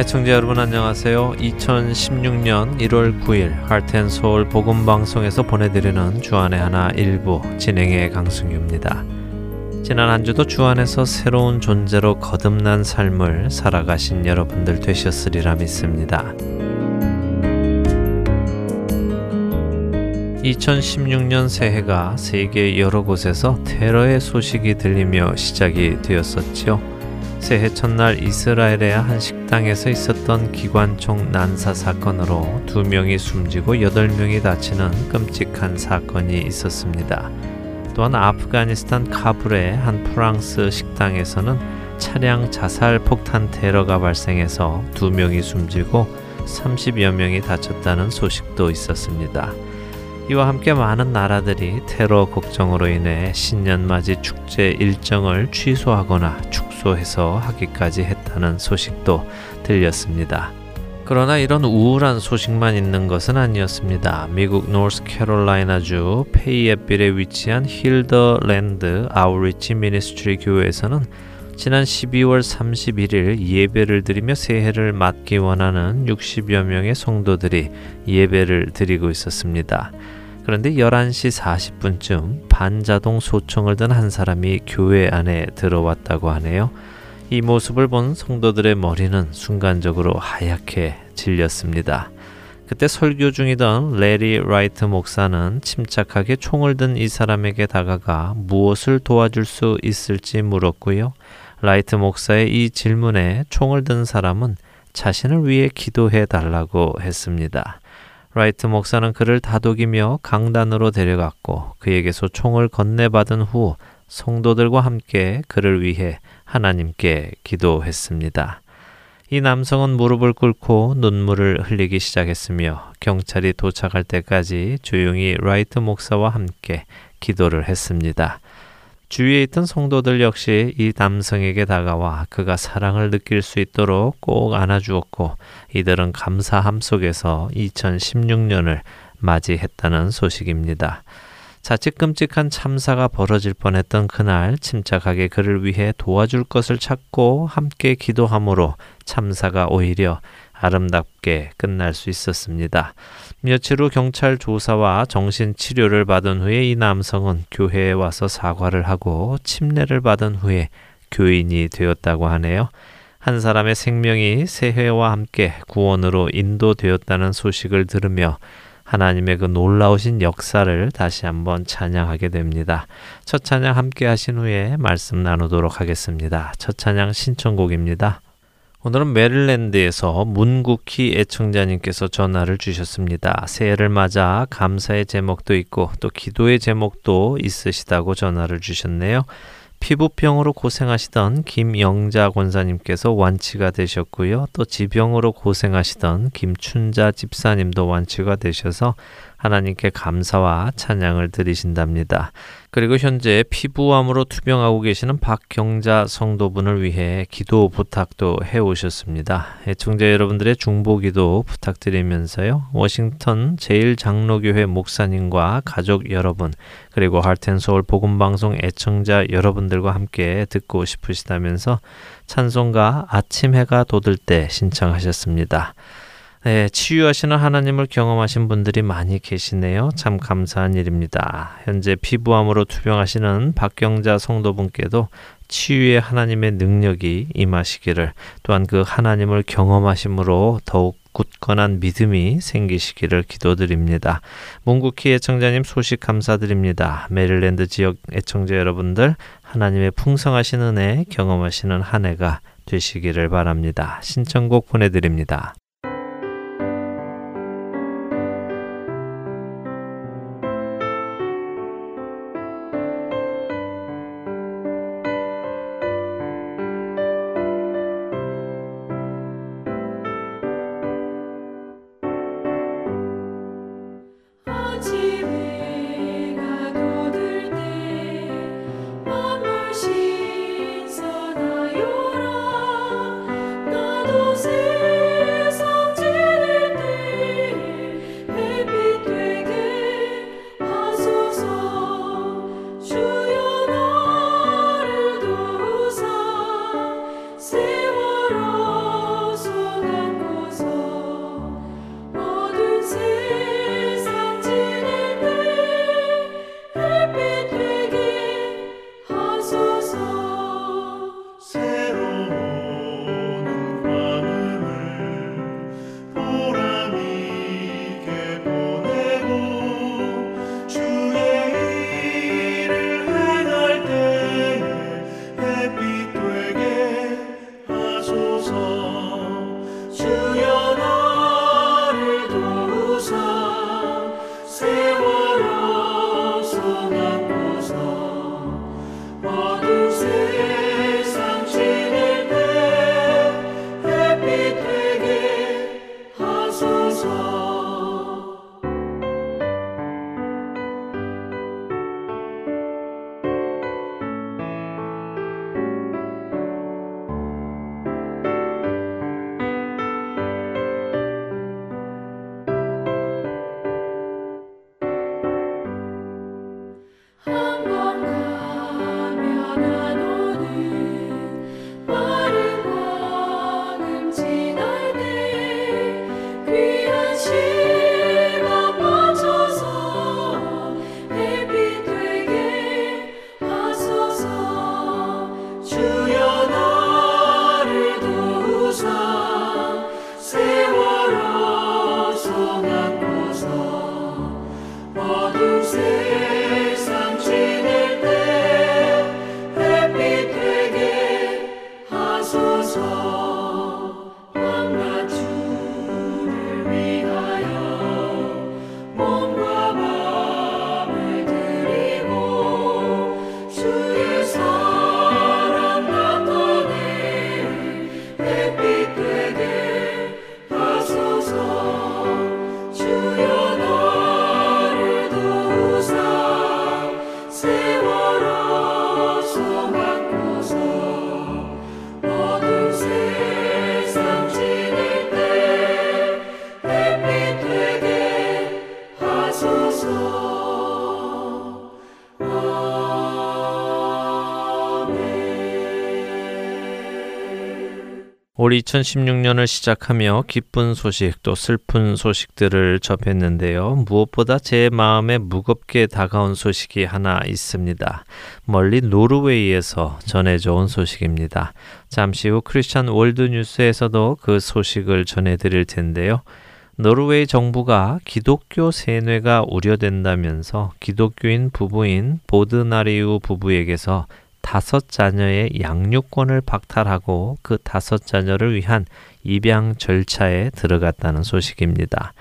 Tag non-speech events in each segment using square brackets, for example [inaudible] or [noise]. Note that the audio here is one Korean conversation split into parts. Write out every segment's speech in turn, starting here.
애청자 여러분 안녕하세요. 2016년 1월 9일 하트앤서울 복음방송에서 보내드리는 주안의 하나 일부 진행의 강승규입니다. 지난 한 주도 주안에서 새로운 존재로 거듭난 삶을 살아가신 여러분들 되셨으리라 믿습니다. 2016년 새해가 세계 여러 곳에서 테러의 소식이 들리며 시작이 되었었죠. 새해 첫날 이스라엘의 한 식 당에서 있었던 기관총 난사 사건으로 두 명이 숨지고 여덟 명이 다치는 끔찍한 사건이 있었습니다. 또한 아프가니스탄 카불의 한 프랑스 식당에서는 차량 자살 폭탄 테러가 발생해서 두 명이 숨지고 30여 명이 다쳤다는 소식도 있었습니다. 이와 함께 많은 나라들이 테러 걱정으로 인해 신년맞이 축제 일정을 취소하거나 축소해서 하기까지 했 다는 소식도 들렸습니다. 그러나 이런 우울한 소식만 있는 것은 아니었습니다. 미국 노스캐롤라이나주 페이앳빌에 위치한 힐더랜드 아웃리치 미니스트리 교회에서는 지난 12월 31일 예배를 드리며 새해를 맞기 원하는 60여 명의 성도들이 예배를 드리고 있었습니다. 그런데 11시 40분쯤 반자동 소총을 든 한 사람이 교회 안에 들어왔다고 하네요. 이 모습을 본 성도들의 머리는 순간적으로 하얗게 질렸습니다. 그때 설교 중이던 레리 라이트 목사는 침착하게 총을 든 이 사람에게 다가가 무엇을 도와줄 수 있을지 물었고요. 라이트 목사의 이 질문에 총을 든 사람은 자신을 위해 기도해 달라고 했습니다. 라이트 목사는 그를 다독이며 강단으로 데려갔고 그에게서 총을 건네받은 후 성도들과 함께 그를 위해 하나님께 기도했습니다. 이 남성은 무릎을 꿇고 눈물을 흘리기 시작했으며 경찰이 도착할 때까지 조용히 라이트 목사와 함께 기도를 했습니다. 주위에 있던 성도들 역시 이 남성에게 다가와 그가 사랑을 느낄 수 있도록 꼭 안아주었고 이들은 감사함 속에서 2016년을 맞이했다는 소식입니다. 자칫 끔찍한 참사가 벌어질 뻔했던 그날 침착하게 그를 위해 도와줄 것을 찾고 함께 기도함으로 참사가 오히려 아름답게 끝날 수 있었습니다. 며칠 후 경찰 조사와 정신 치료를 받은 후에 이 남성은 교회에 와서 사과를 하고 침례를 받은 후에 교인이 되었다고 하네요. 한 사람의 생명이 새해와 함께 구원으로 인도되었다는 소식을 들으며 하나님의 그 놀라우신 역사를 다시 한번 찬양하게 됩니다. 첫 찬양 함께 하신 후에 말씀 나누도록 하겠습니다. 첫 찬양 신청곡입니다. 오늘은 메릴랜드에서 문국희 애청자님께서 전화를 주셨습니다. 새해를 맞아 감사의 제목도 있고 또 기도의 제목도 있으시다고 전화를 주셨네요. 피부병으로 고생하시던 김영자 권사님께서 완치가 되셨고요. 또 지병으로 고생하시던 김춘자 집사님도 완치가 되셔서 하나님께 감사와 찬양을 드리신답니다. 그리고 현재 피부암으로 투병하고 계시는 박경자 성도분을 위해 기도 부탁도 해 오셨습니다. 애청자 여러분들의 중보 기도 부탁드리면서요. 워싱턴 제일장로교회 목사님과 가족 여러분 그리고 할텐 서울 복음 방송 애청자 여러분들과 함께 듣고 싶으시다면서 찬송가 아침 해가 돋을 때 신청하셨습니다. 네, 치유하시는 하나님을 경험하신 분들이 많이 계시네요. 참 감사한 일입니다. 현재 피부암으로 투병하시는 박경자 성도분께도 치유의 하나님의 능력이 임하시기를 또한 그 하나님을 경험하심으로 더욱 굳건한 믿음이 생기시기를 기도드립니다. 문국희 애청자님 소식 감사드립니다. 메릴랜드 지역 애청자 여러분들 하나님의 풍성하신 은혜 경험하시는 한 해가 되시기를 바랍니다. 신청곡 보내드립니다. 올 2016년을 시작하며 기쁜 소식 또 슬픈 소식들을 접했는데요. 무엇보다 제 마음에 무겁게 다가온 소식이 하나 있습니다. 멀리 노르웨이에서 전해져 온 소식입니다. 잠시 후 크리스천 월드 뉴스에서도 그 소식을 전해드릴 텐데요. 노르웨이 정부가 기독교 세뇌가 우려된다면서 기독교인 부부인 보드나리우 부부에게서 다섯 자녀의 양육권을 박탈하고 그 다섯 자녀를 위한 입양 절차에 들어갔다는 소식입니다.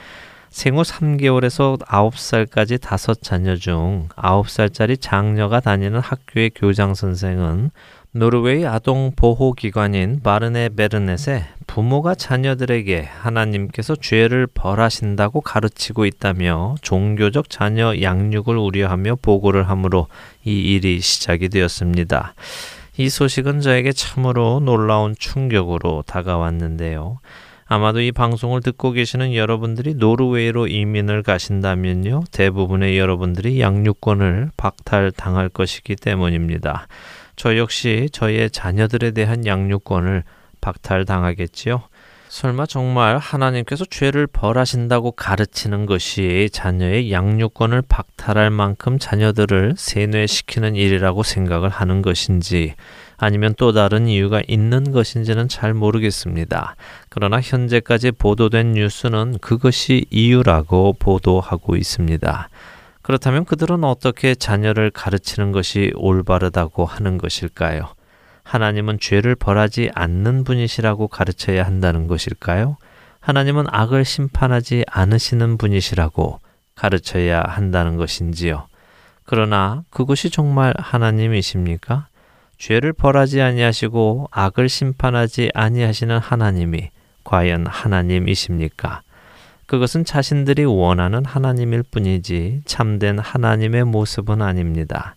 생후 3개월에서 9살까지 다섯 자녀 중 9살짜리 장녀가 다니는 학교의 교장 선생은 노르웨이 아동 보호 기관인 바르네 베르넷에 부모가 자녀들에게 하나님께서 죄를 벌하신다고 가르치고 있다며 종교적 자녀 양육을 우려하며 보고를 하므로 이 일이 시작이 되었습니다. 이 소식은 저에게 참으로 놀라운 충격으로 다가왔는데요. 아마도 이 방송을 듣고 계시는 여러분들이 노르웨이로 이민을 가신다면요. 대부분의 여러분들이 양육권을 박탈당할 것이기 때문입니다. 저 역시 저의 자녀들에 대한 양육권을 박탈당하겠지요. 설마 정말 하나님께서 죄를 벌하신다고 가르치는 것이 자녀의 양육권을 박탈할 만큼 자녀들을 세뇌시키는 일이라고 생각을 하는 것인지 아니면 또 다른 이유가 있는 것인지는 잘 모르겠습니다. 그러나 현재까지 보도된 뉴스는 그것이 이유라고 보도하고 있습니다. 그렇다면 그들은 어떻게 자녀를 가르치는 것이 올바르다고 하는 것일까요? 하나님은 죄를 벌하지 않는 분이시라고 가르쳐야 한다는 것일까요? 하나님은 악을 심판하지 않으시는 분이시라고 가르쳐야 한다는 것인지요? 그러나 그것이 정말 하나님이십니까? 죄를 벌하지 아니하시고 악을 심판하지 아니하시는 하나님이 과연 하나님이십니까? 그것은 자신들이 원하는 하나님일 뿐이지 참된 하나님의 모습은 아닙니다.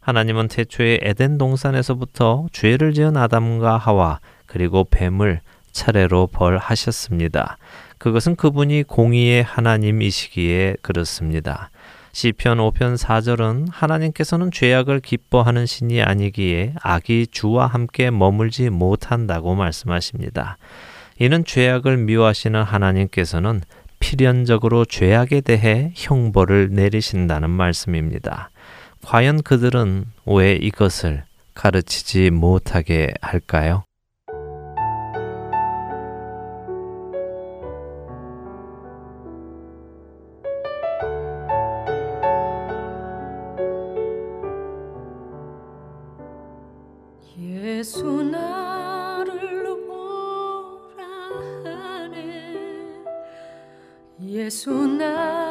하나님은 태초에 에덴 동산에서부터 죄를 지은 아담과 하와 그리고 뱀을 차례로 벌하셨습니다. 그것은 그분이 공의의 하나님이시기에 그렇습니다. 시편 5편 4절은 하나님께서는 죄악을 기뻐하는 신이 아니기에 악이 주와 함께 머물지 못한다고 말씀하십니다. 이는 죄악을 미워하시는 하나님께서는 필연적으로 죄악에 대해 형벌을 내리신다는 말씀입니다. 과연 그들은 왜 이것을 가르치지 못하게 할까요? 예수 나 를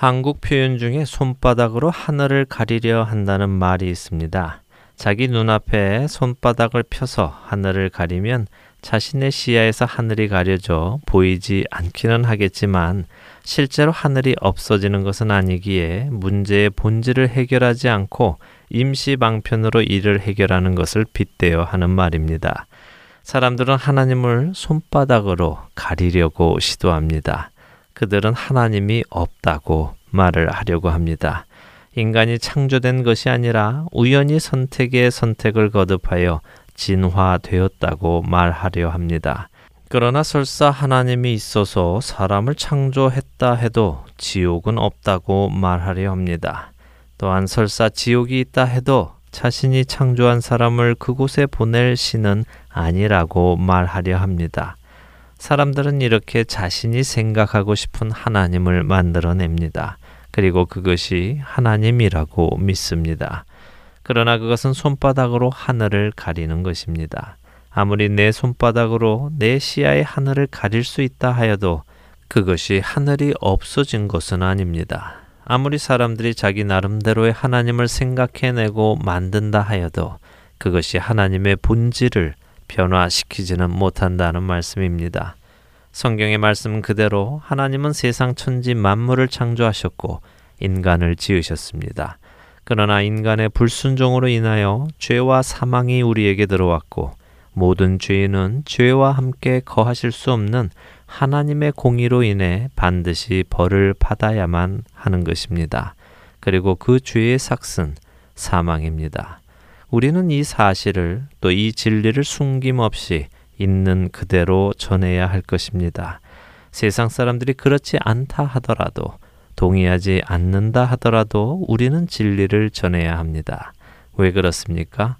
한국 표현 중에 손바닥으로 하늘을 가리려 한다는 말이 있습니다. 자기 눈앞에 손바닥을 펴서 하늘을 가리면 자신의 시야에서 하늘이 가려져 보이지 않기는 하겠지만 실제로 하늘이 없어지는 것은 아니기에 문제의 본질을 해결하지 않고 임시 방편으로 이를 해결하는 것을 빗대어 하는 말입니다. 사람들은 하나님을 손바닥으로 가리려고 시도합니다. 그들은 하나님이 없다고 말을 하려고 합니다. 인간이 창조된 것이 아니라 우연히 선택의 선택을 거듭하여 진화되었다고 말하려 합니다. 그러나 설사 하나님이 있어서 사람을 창조했다 해도 지옥은 없다고 말하려 합니다. 또한 설사 지옥이 있다 해도 자신이 창조한 사람을 그곳에 보낼 신은 아니라고 말하려 합니다. 사람들은 이렇게 자신이 생각하고 싶은 하나님을 만들어냅니다. 그리고 그것이 하나님이라고 믿습니다. 그러나 그것은 손바닥으로 하늘을 가리는 것입니다. 아무리 내 손바닥으로 내 시야의 하늘을 가릴 수 있다 하여도 그것이 하늘이 없어진 것은 아닙니다. 아무리 사람들이 자기 나름대로의 하나님을 생각해내고 만든다 하여도 그것이 하나님의 본질을 변화시키지는 못한다는 말씀입니다. 성경의 말씀 그대로 하나님은 세상 천지 만물을 창조하셨고 인간을 지으셨습니다. 그러나 인간의 불순종으로 인하여 죄와 사망이 우리에게 들어왔고 모든 죄인은 죄와 함께 거하실 수 없는 하나님의 공의로 인해 반드시 벌을 받아야만 하는 것입니다. 그리고 그 죄의 삭은 사망입니다. 우리는 이 사실을 또 이 진리를 숨김없이 있는 그대로 전해야 할 것입니다. 세상 사람들이 그렇지 않다 하더라도 동의하지 않는다 하더라도 우리는 진리를 전해야 합니다. 왜 그렇습니까?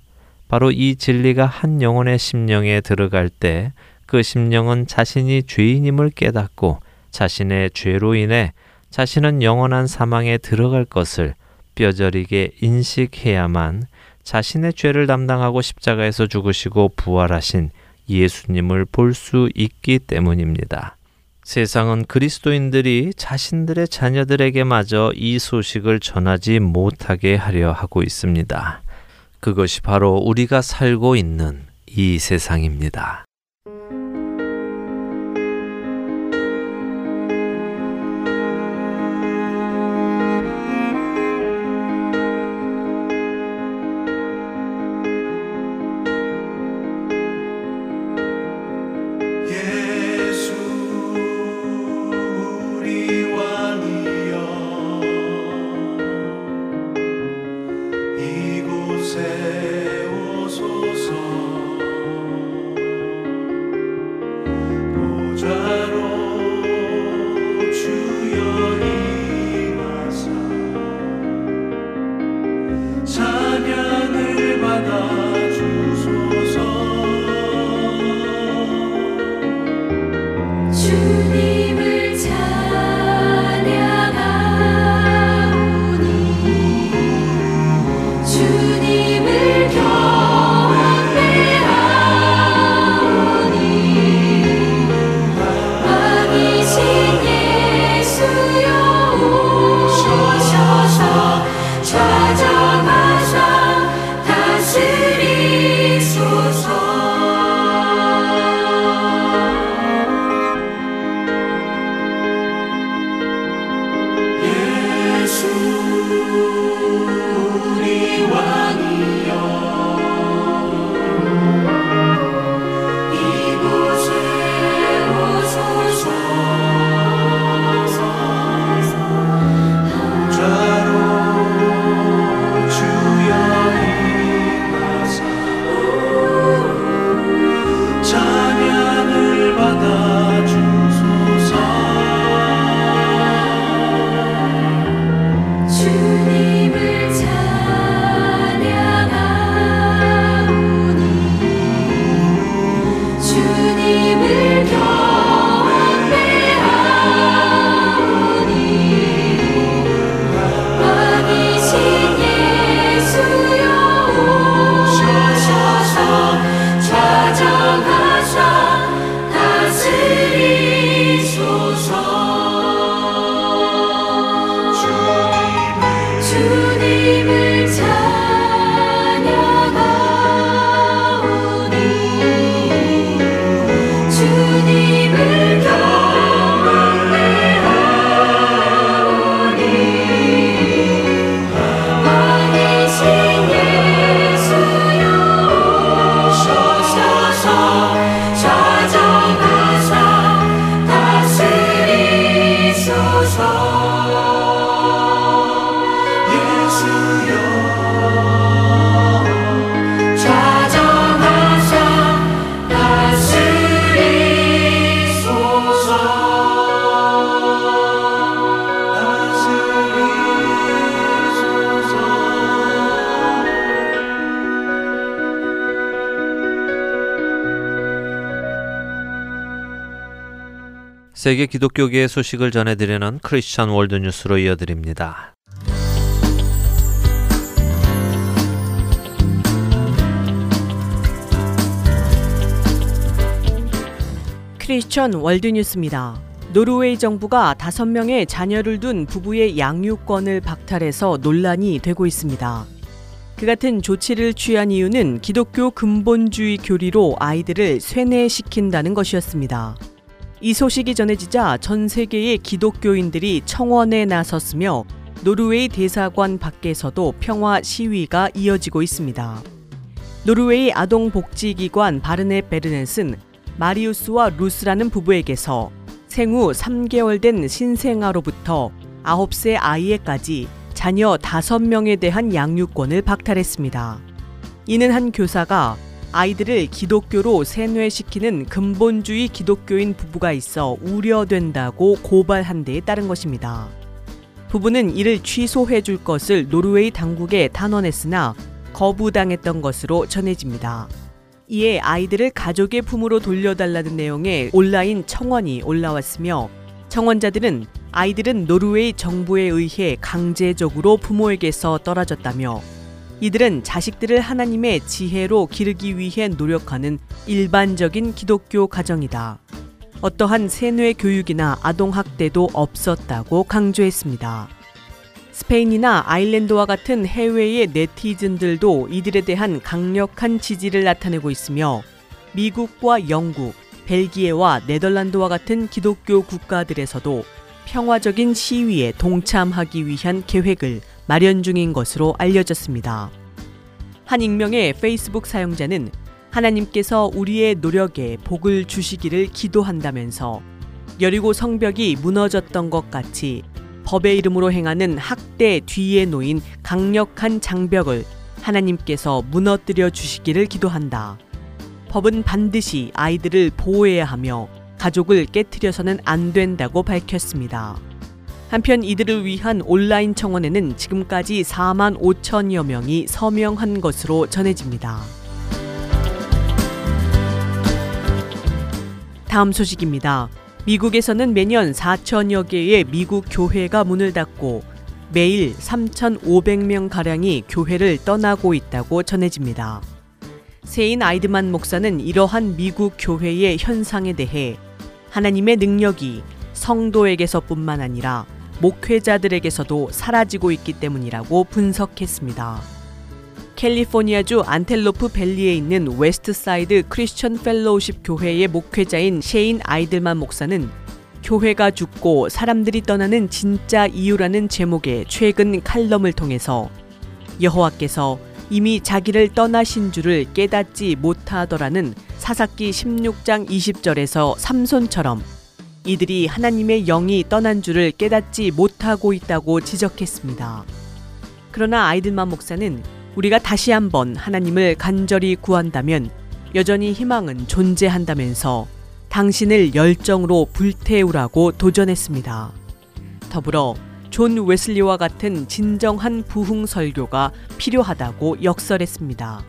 바로 이 진리가 한 영혼의 심령에 들어갈 때 그 심령은 자신이 죄인임을 깨닫고 자신의 죄로 인해 자신은 영원한 사망에 들어갈 것을 뼈저리게 인식해야만 자신의 죄를 담당하고 십자가에서 죽으시고 부활하신 예수님을 볼 수 있기 때문입니다. 세상은 그리스도인들이 자신들의 자녀들에게마저 이 소식을 전하지 못하게 하려 하고 있습니다. 그것이 바로 우리가 살고 있는 이 세상입니다. 세계 기독교계의 소식을 전해드리는 크리스천 월드 뉴스로 이어드립니다. 크리스천 월드 뉴스입니다. 노르웨이 정부가 다섯 명의 자녀를 둔 부부의 양육권을 박탈해서 논란이 되고 있습니다. 그 같은 조치를 취한 이유는 기독교 근본주의 교리로 아이들을 세뇌시킨다는 것이었습니다. 이 소식이 전해지자 전 세계의 기독교인들이 청원에 나섰으며 노르웨이 대사관 밖에서도 평화 시위가 이어지고 있습니다. 노르웨이 아동복지기관 바르네 베르넷은 마리우스와 루스라는 부부에게서 생후 3개월 된 신생아로부터 9세 아이에까지 자녀 5명에 대한 양육권을 박탈했습니다. 이는 한 교사가 아이들을 기독교로 세뇌시키는 근본주의 기독교인 부부가 있어 우려된다고 고발한 데에 따른 것입니다. 부부는 이를 취소해 줄 것을 노르웨이 당국에 단언했으나 거부당했던 것으로 전해집니다. 이에 아이들을 가족의 품으로 돌려달라는 내용의 온라인 청원이 올라왔으며 청원자들은 아이들은 노르웨이 정부에 의해 강제적으로 부모에게서 떨어졌다며 이들은 자식들을 하나님의 지혜로 기르기 위해 노력하는 일반적인 기독교 가정이다. 어떠한 세뇌 교육이나 아동학대도 없었다고 강조했습니다. 스페인이나 아일랜드와 같은 해외의 네티즌들도 이들에 대한 강력한 지지를 나타내고 있으며 미국과 영국, 벨기에와 네덜란드와 같은 기독교 국가들에서도 평화적인 시위에 동참하기 위한 계획을 마련 중인 것으로 알려졌습니다. 한 익명의 페이스북 사용자는 하나님께서 우리의 노력에 복을 주시기를 기도한다면서 여리고 성벽이 무너졌던 것 같이 법의 이름으로 행하는 학대 뒤에 놓인 강력한 장벽을 하나님께서 무너뜨려 주시기를 기도한다. 법은 반드시 아이들을 보호해야 하며 가족을 깨뜨려서는 안 된다고 밝혔습니다. 한편 이들을 위한 온라인 청원에는 지금까지 4만 5천여 명이 서명한 것으로 전해집니다. 다음 소식입니다. 미국에서는 매년 4천여 개의 미국 교회가 문을 닫고 매일 3,500명 가량이 교회를 떠나고 있다고 전해집니다. 세인 아이드만 목사는 이러한 미국 교회의 현상에 대해 하나님의 능력이 성도에게서뿐만 아니라 목회자들에게서도 사라지고 있기 때문이라고 분석했습니다. 캘리포니아주 안텔로프 밸리에 있는 웨스트사이드 크리스천 펠로우십 교회의 목회자인 셰인 아이들만 목사는 교회가 죽고 사람들이 떠나는 진짜 이유라는 제목의 최근 칼럼을 통해서 여호와께서 이미 자기를 떠나신 줄을 깨닫지 못하더라는 사사기 16장 20절에서 삼손처럼 이들이 하나님의 영이 떠난 줄을 깨닫지 못하고 있다고 지적했습니다. 그러나 아이들만 목사는 우리가 다시 한번 하나님을 간절히 구한다면 여전히 희망은 존재한다면서 당신을 열정으로 불태우라고 도전했습니다. 더불어 존 웨슬리와 같은 진정한 부흥 설교가 필요하다고 역설했습니다.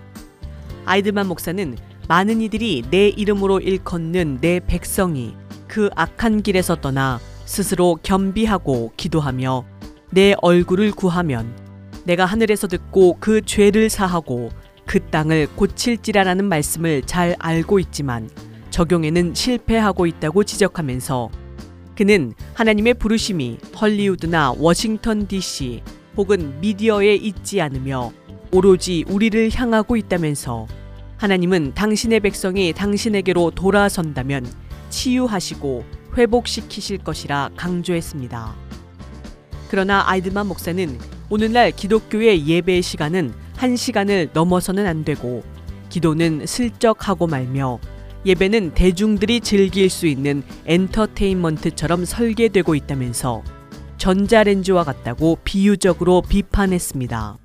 아이들만 목사는 많은 이들이 내 이름으로 일컫는 내 백성이 그 악한 길에서 떠나 스스로 겸비하고 기도하며 내 얼굴을 구하면 내가 하늘에서 듣고 그 죄를 사하고 그 땅을 고칠지라라는 말씀을 잘 알고 있지만 적용에는 실패하고 있다고 지적하면서 그는 하나님의 부르심이 헐리우드나 워싱턴 DC 혹은 미디어에 있지 않으며 오로지 우리를 향하고 있다면서 하나님은 당신의 백성이 당신에게로 돌아선다면 치유하시고 회복시키실 것이라 강조했습니다. 그러나 아이드만 목사는 오늘날 기독교의 예배 시간은 한 시간을 넘어서는 안 되고 기도는 슬쩍 하고 말며 예배는 대중들이 즐길 수 있는 엔터테인먼트처럼 설계되고 있다면서 전자레인지와 같다고 비유적으로 비판했습니다.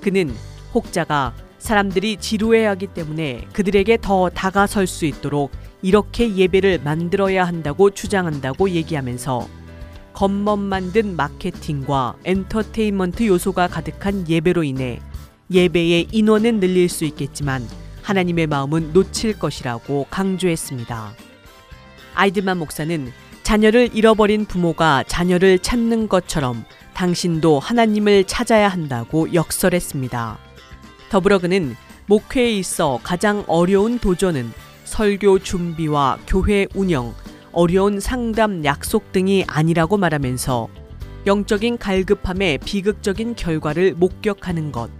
그는 혹자가 사람들이 지루해하기 때문에 그들에게 더 다가설 수 있도록 이렇게 예배를 만들어야 한다고 주장한다고 얘기하면서 겉멋 만든 마케팅과 엔터테인먼트 요소가 가득한 예배로 인해 예배의 인원은 늘릴 수 있겠지만 하나님의 마음은 놓칠 것이라고 강조했습니다. 아이들만 목사는 자녀를 잃어버린 부모가 자녀를 찾는 것처럼 당신도 하나님을 찾아야 한다고 역설했습니다. 더불어 그는 목회에 있어 가장 어려운 도전은 설교 준비와 교회 운영, 어려운 상담 약속 등이 아니라고 말하면서 영적인 갈급함의 비극적인 결과를 목격하는 것,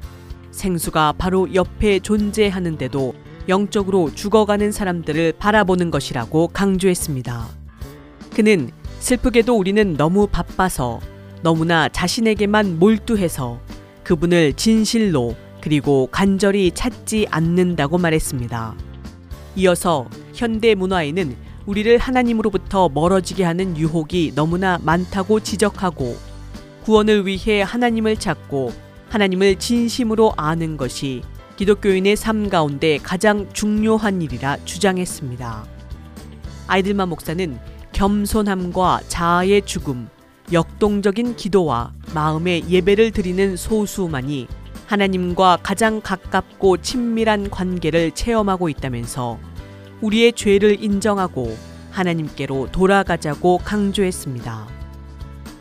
생수가 바로 옆에 존재하는데도 영적으로 죽어가는 사람들을 바라보는 것이라고 강조했습니다. 그는 슬프게도 우리는 너무 바빠서 너무나 자신에게만 몰두해서 그분을 진실로 그리고 간절히 찾지 않는다고 말했습니다. 이어서 현대 문화에는 우리를 하나님으로부터 멀어지게 하는 유혹이 너무나 많다고 지적하고 구원을 위해 하나님을 찾고 하나님을 진심으로 아는 것이 기독교인의 삶 가운데 가장 중요한 일이라 주장했습니다. 아이들만 목사는 겸손함과 자아의 죽음, 역동적인 기도와 마음의 예배를 드리는 소수만이 하나님과 가장 가깝고 친밀한 관계를 체험하고 있다면서 우리의 죄를 인정하고 하나님께로 돌아가자고 강조했습니다.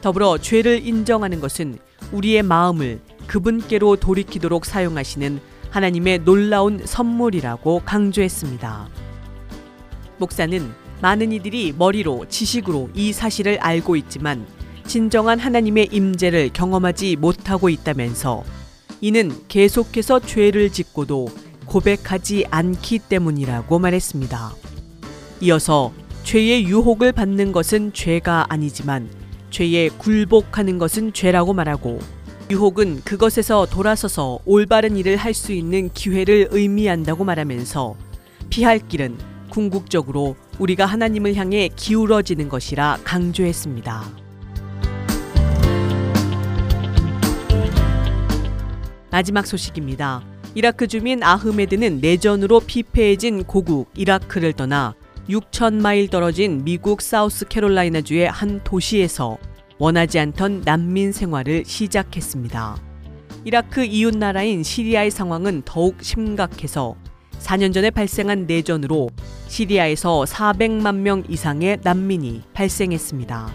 더불어 죄를 인정하는 것은 우리의 마음을 그분께로 돌이키도록 사용하시는 하나님의 놀라운 선물이라고 강조했습니다. 목사는 많은 이들이 머리로 지식으로 이 사실을 알고 있지만 진정한 하나님의 임재를 경험하지 못하고 있다면서 이는 계속해서 죄를 짓고도 고백하지 않기 때문이라고 말했습니다. 이어서 죄의 유혹을 받는 것은 죄가 아니지만 죄에 굴복하는 것은 죄라고 말하고 유혹은 그것에서 돌아서서 올바른 일을 할 수 있는 기회를 의미한다고 말하면서 피할 길은 궁극적으로 우리가 하나님을 향해 기울어지는 것이라 강조했습니다. 마지막 소식입니다. 이라크 주민 아흐메드는 내전으로 피폐해진 고국 이라크를 떠나 6천 마일 떨어진 미국 사우스캐롤라이나주의 한 도시에서 원하지 않던 난민 생활을 시작했습니다. 이라크 이웃 나라인 시리아의 상황은 더욱 심각해서 4년 전에 발생한 내전으로 시리아에서 400만 명 이상의 난민이 발생했습니다.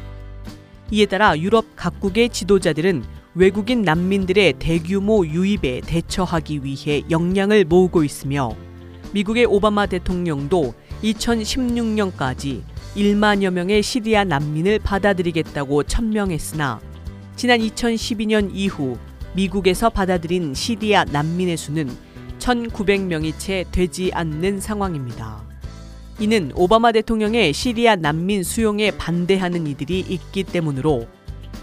이에 따라 유럽 각국의 지도자들은 외국인 난민들의 대규모 유입에 대처하기 위해 역량을 모으고 있으며 미국의 오바마 대통령도 2016년까지 1만여 명의 시리아 난민을 받아들이겠다고 천명했으나 지난 2012년 이후 미국에서 받아들인 시리아 난민의 수는 1,900명이 채 되지 않는 상황입니다. 이는 오바마 대통령의 시리아 난민 수용에 반대하는 이들이 있기 때문으로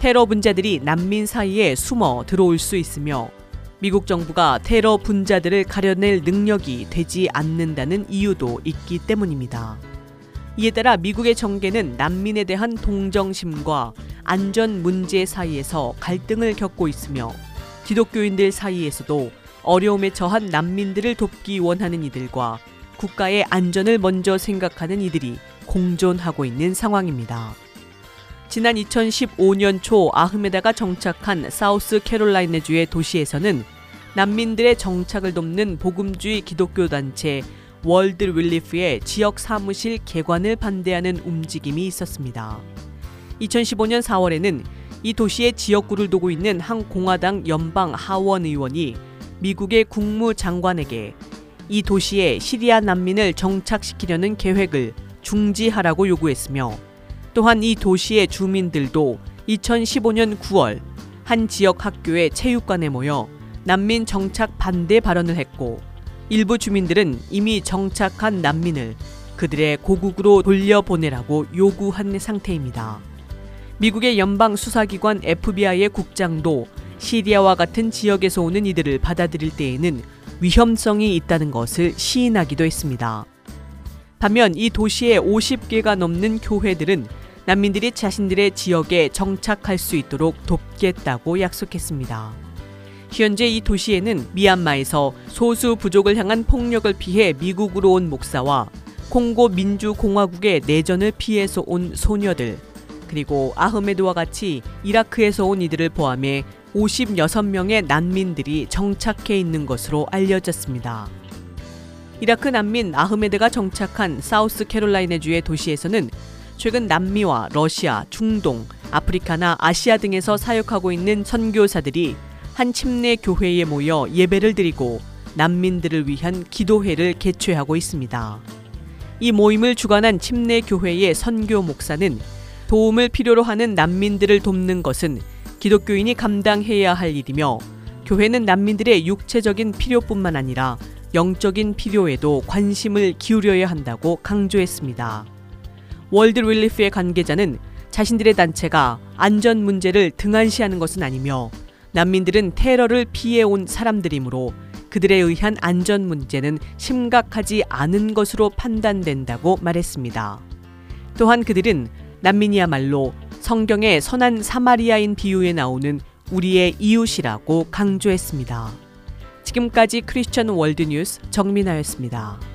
테러 분자들이 난민 사이에 숨어 들어올 수 있으며 미국 정부가 테러 분자들을 가려낼 능력이 되지 않는다는 이유도 있기 때문입니다. 이에 따라 미국의 정계는 난민에 대한 동정심과 안전 문제 사이에서 갈등을 겪고 있으며 기독교인들 사이에서도 어려움에 처한 난민들을 돕기 원하는 이들과 국가의 안전을 먼저 생각하는 이들이 공존하고 있는 상황입니다. 지난 2015년 초 아흐메다가 정착한 사우스 캐롤라이나주의 도시에서는 난민들의 정착을 돕는 복음주의 기독교 단체 월드 릴리프의 지역 사무실 개관을 반대하는 움직임이 있었습니다. 2015년 4월에는 이 도시의 지역구를 두고 있는 한 공화당 연방 하원 의원이 미국의 국무장관에게 이 도시에 시리아 난민을 정착시키려는 계획을 중지하라고 요구했으며 또한 이 도시의 주민들도 2015년 9월 한 지역 학교의 체육관에 모여 난민 정착 반대 발언을 했고 일부 주민들은 이미 정착한 난민을 그들의 고국으로 돌려보내라고 요구한 상태입니다. 미국의 연방 수사기관 FBI의 국장도 시리아와 같은 지역에서 오는 이들을 받아들일 때에는 위험성이 있다는 것을 시인하기도 했습니다. 반면 이 도시의 50개가 넘는 교회들은 난민들이 자신들의 지역에 정착할 수 있도록 돕겠다고 약속했습니다. 현재 이 도시에는 미얀마에서 소수 부족을 향한 폭력을 피해 미국으로 온 목사와 콩고 민주공화국의 내전을 피해서 온 소녀들, 그리고 아흐메드와 같이 이라크에서 온 이들을 포함해 56명의 난민들이 정착해 있는 것으로 알려졌습니다. 이라크 난민 아흐메드가 정착한 사우스 캐롤라이나주의 도시에서는 최근 남미와 러시아, 중동, 아프리카나 아시아 등에서 사역하고 있는 선교사들이 한 침례 교회에 모여 예배를 드리고 난민들을 위한 기도회를 개최하고 있습니다. 이 모임을 주관한 침례 교회의 선교 목사는 도움을 필요로 하는 난민들을 돕는 것은 기독교인이 감당해야 할 일이며 교회는 난민들의 육체적인 필요뿐만 아니라 영적인 필요에도 관심을 기울여야 한다고 강조했습니다. 월드 릴리프의 관계자는 자신들의 단체가 안전 문제를 등한시하는 것은 아니며 난민들은 테러를 피해 온 사람들이므로 그들에 의한 안전 문제는 심각하지 않은 것으로 판단된다고 말했습니다. 또한 그들은 난민이야말로 성경의 선한 사마리아인 비유에 나오는 우리의 이웃이라고 강조했습니다. 지금까지 크리스천 월드 뉴스 정민아였습니다.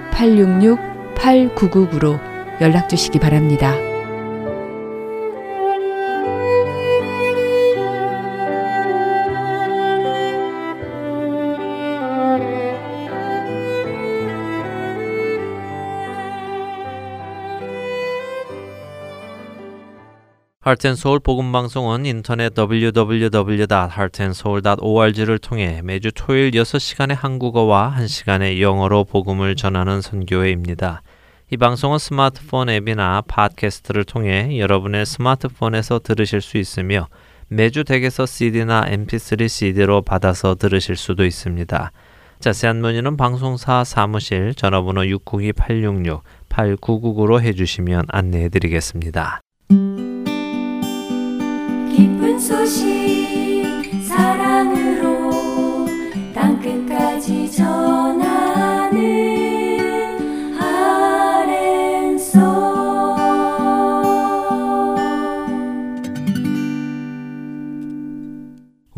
602-866-8999로 연락 주시기 바랍니다. 하트앤서울 복음방송은 인터넷 www.heartandsoul.org를 통해 매주 토요일 6시간의 한국어와 1시간의 영어로 복음을 전하는 선교회입니다. 이 방송은 스마트폰 앱이나 팟캐스트를 통해 여러분의 스마트폰에서 들으실 수 있으며 매주 댁에서 CD나 MP3 CD로 받아서 들으실 수도 있습니다. 자세한 문의는 방송사 사무실 전화번호 602-866-8999로 해주시면 안내해 드리겠습니다.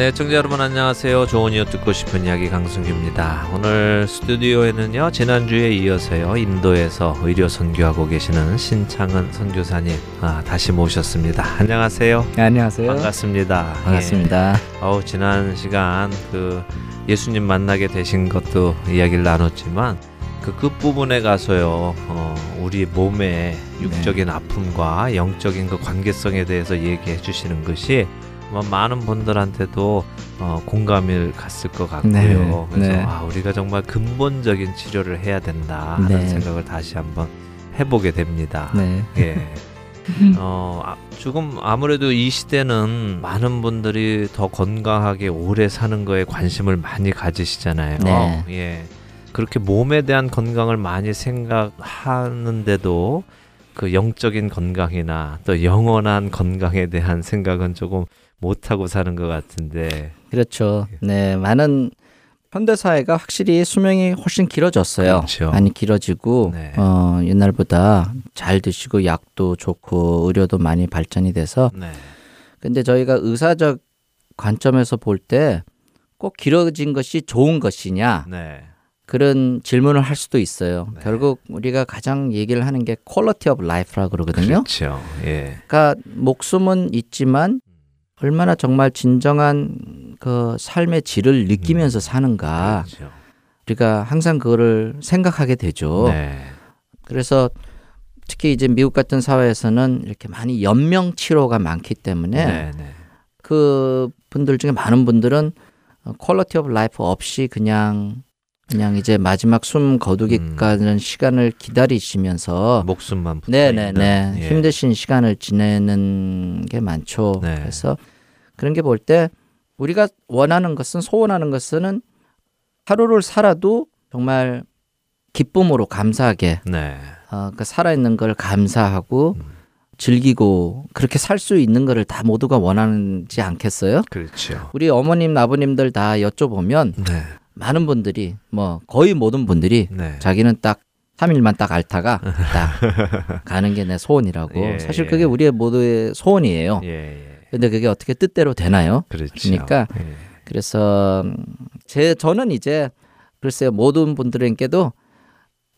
네, 청자 여러분 안녕하세요. 좋은 이유 듣고 싶은 이야기 강승규입니다. 오늘 스튜디오에는요, 지난주에 이어서요, 인도에서 의료 선교하고 계시는 신창은 선교사님, 아, 다시 모셨습니다. 안녕하세요. 네, 안녕하세요. 반갑습니다. 반갑습니다. 예. 어우, 지난 시간 그 예수님 만나게 되신 것도 이야기를 나눴지만 그 끝부분에 가서요, 어, 우리 몸의 육적인 아픔과 영적인 그 관계성에 대해서 얘기해 주시는 것이 많은 분들한테도 어, 공감을 갔을 것 같고요. 네, 그래서 네. 아, 우리가 정말 근본적인 치료를 해야 된다 하는 네. 생각을 다시 한번 해보게 됩니다. 네. 예. 어, 아, 조금 아무래도 이 시대는 많은 분들이 더 건강하게 오래 사는 거에 관심을 많이 가지시잖아요. 네. 예. 그렇게 몸에 대한 건강을 많이 생각하는데도 그 영적인 건강이나 또 영원한 건강에 대한 생각은 조금 못하고 사는 것 같은데. 그렇죠. 네, 많은 현대 사회가 확실히 수명이 훨씬 길어졌어요. 그렇죠. 많이 길어지고 네. 어, 옛날보다 잘 드시고 약도 좋고 의료도 많이 발전이 돼서 네. 근데 저희가 의사적 관점에서 볼 때 꼭 길어진 것이 좋은 것이냐 네. 그런 질문을 할 수도 있어요. 네. 결국 우리가 가장 얘기를 하는 게 quality of life라고 그러거든요. 그렇죠. 예. 그러니까 목숨은 있지만 얼마나 정말 진정한 그 삶의 질을 느끼면서 사는가 그렇죠. 우리가 항상 그거를 생각하게 되죠. 네. 그래서 특히 이제 미국 같은 사회에서는 이렇게 많이 연명 치료가 많기 때문에 네. 네. 그 분들 중에 많은 분들은 quality of life 없이 그냥 그냥 이제 마지막 숨 거두기까지는 시간을 기다리시면서 목숨만 네네네 있는. 예. 힘드신 시간을 지내는 게 많죠. 네. 그래서 그런 게 볼 때 우리가 원하는 것은 소원하는 것은 하루를 살아도 정말 기쁨으로 감사하게 네. 어, 그 살아있는 걸 감사하고 음. 즐기고 그렇게 살 수 있는 거를 다 모두가 원하지 않겠어요? 그렇죠. 우리 어머님 아버님들 다 여쭤보면 네. 많은 분들이 뭐 거의 모든 분들이 네. 자기는 딱 3일만 딱 앓다가 [laughs] 딱 가는 게 내 소원이라고 예, 사실 예. 그게 우리의 모두의 소원이에요. 예, 예. 근데 그게 어떻게 뜻대로 되나요? 그렇죠. 그러니까 예. 그래서 음, 제 저는 이제 글쎄요 모든 분들에게도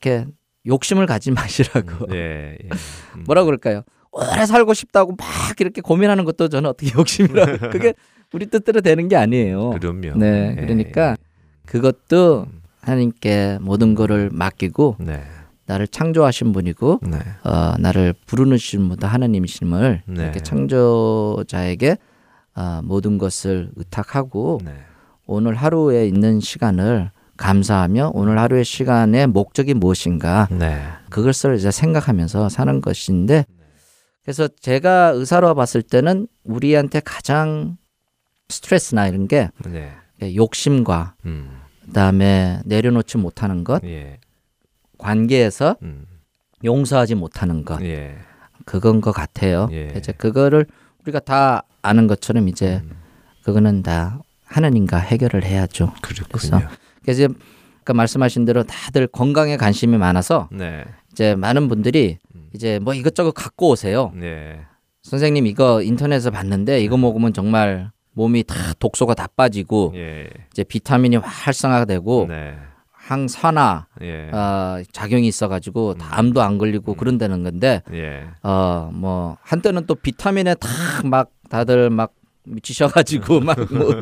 이렇게 욕심을 가지 [laughs] 마시라고 예, 예. 음. 뭐라 그럴까요? 오래 살고 싶다고 막 이렇게 고민하는 것도 저는 어떻게 [laughs] 욕심이라고 그게 우리 뜻대로 되는 게 아니에요. 그럼요. 네, 예, 그러니까 그것도 하나님께 모든 거를 맡기고 네. 나를 창조하신 분이고 네. 어, 나를 부르신 분도 하나님이심을 네. 이렇게 창조자에게 어, 모든 것을 의탁하고 네. 오늘 하루에 있는 시간을 감사하며 오늘 하루의 시간의 목적이 무엇인가 네. 그것을 이제 생각하면서 사는 것인데 그래서 제가 의사로 봤을 때는 우리한테 가장 스트레스나 이런 게 네. 욕심과 음. 그다음에 내려놓지 못하는 것, 예. 관계에서 음. 용서하지 못하는 것 예. 그건 것 같아요. 예. 이제 그거를 우리가 다 아는 것처럼 이제 음. 그거는 다 하나님과 해결을 해야죠. 그렇군요. 그래서 이제 아까 말씀하신 대로 다들 건강에 관심이 많아서 네. 이제 많은 분들이 음. 이제 뭐 이것저것 갖고 오세요. 네. 선생님 이거 인터넷에서 봤는데 이거 먹으면 정말 몸이 다 독소가 다 빠지고 예. 이제 비타민이 활성화되고 네. 항산화 예. 어, 작용이 있어가지고 다 암도 안 걸리고 그런다는 건데 예. 어뭐 한때는 또 비타민에 다 막 다들 막 미치셔가지고 막 [laughs] 뭐,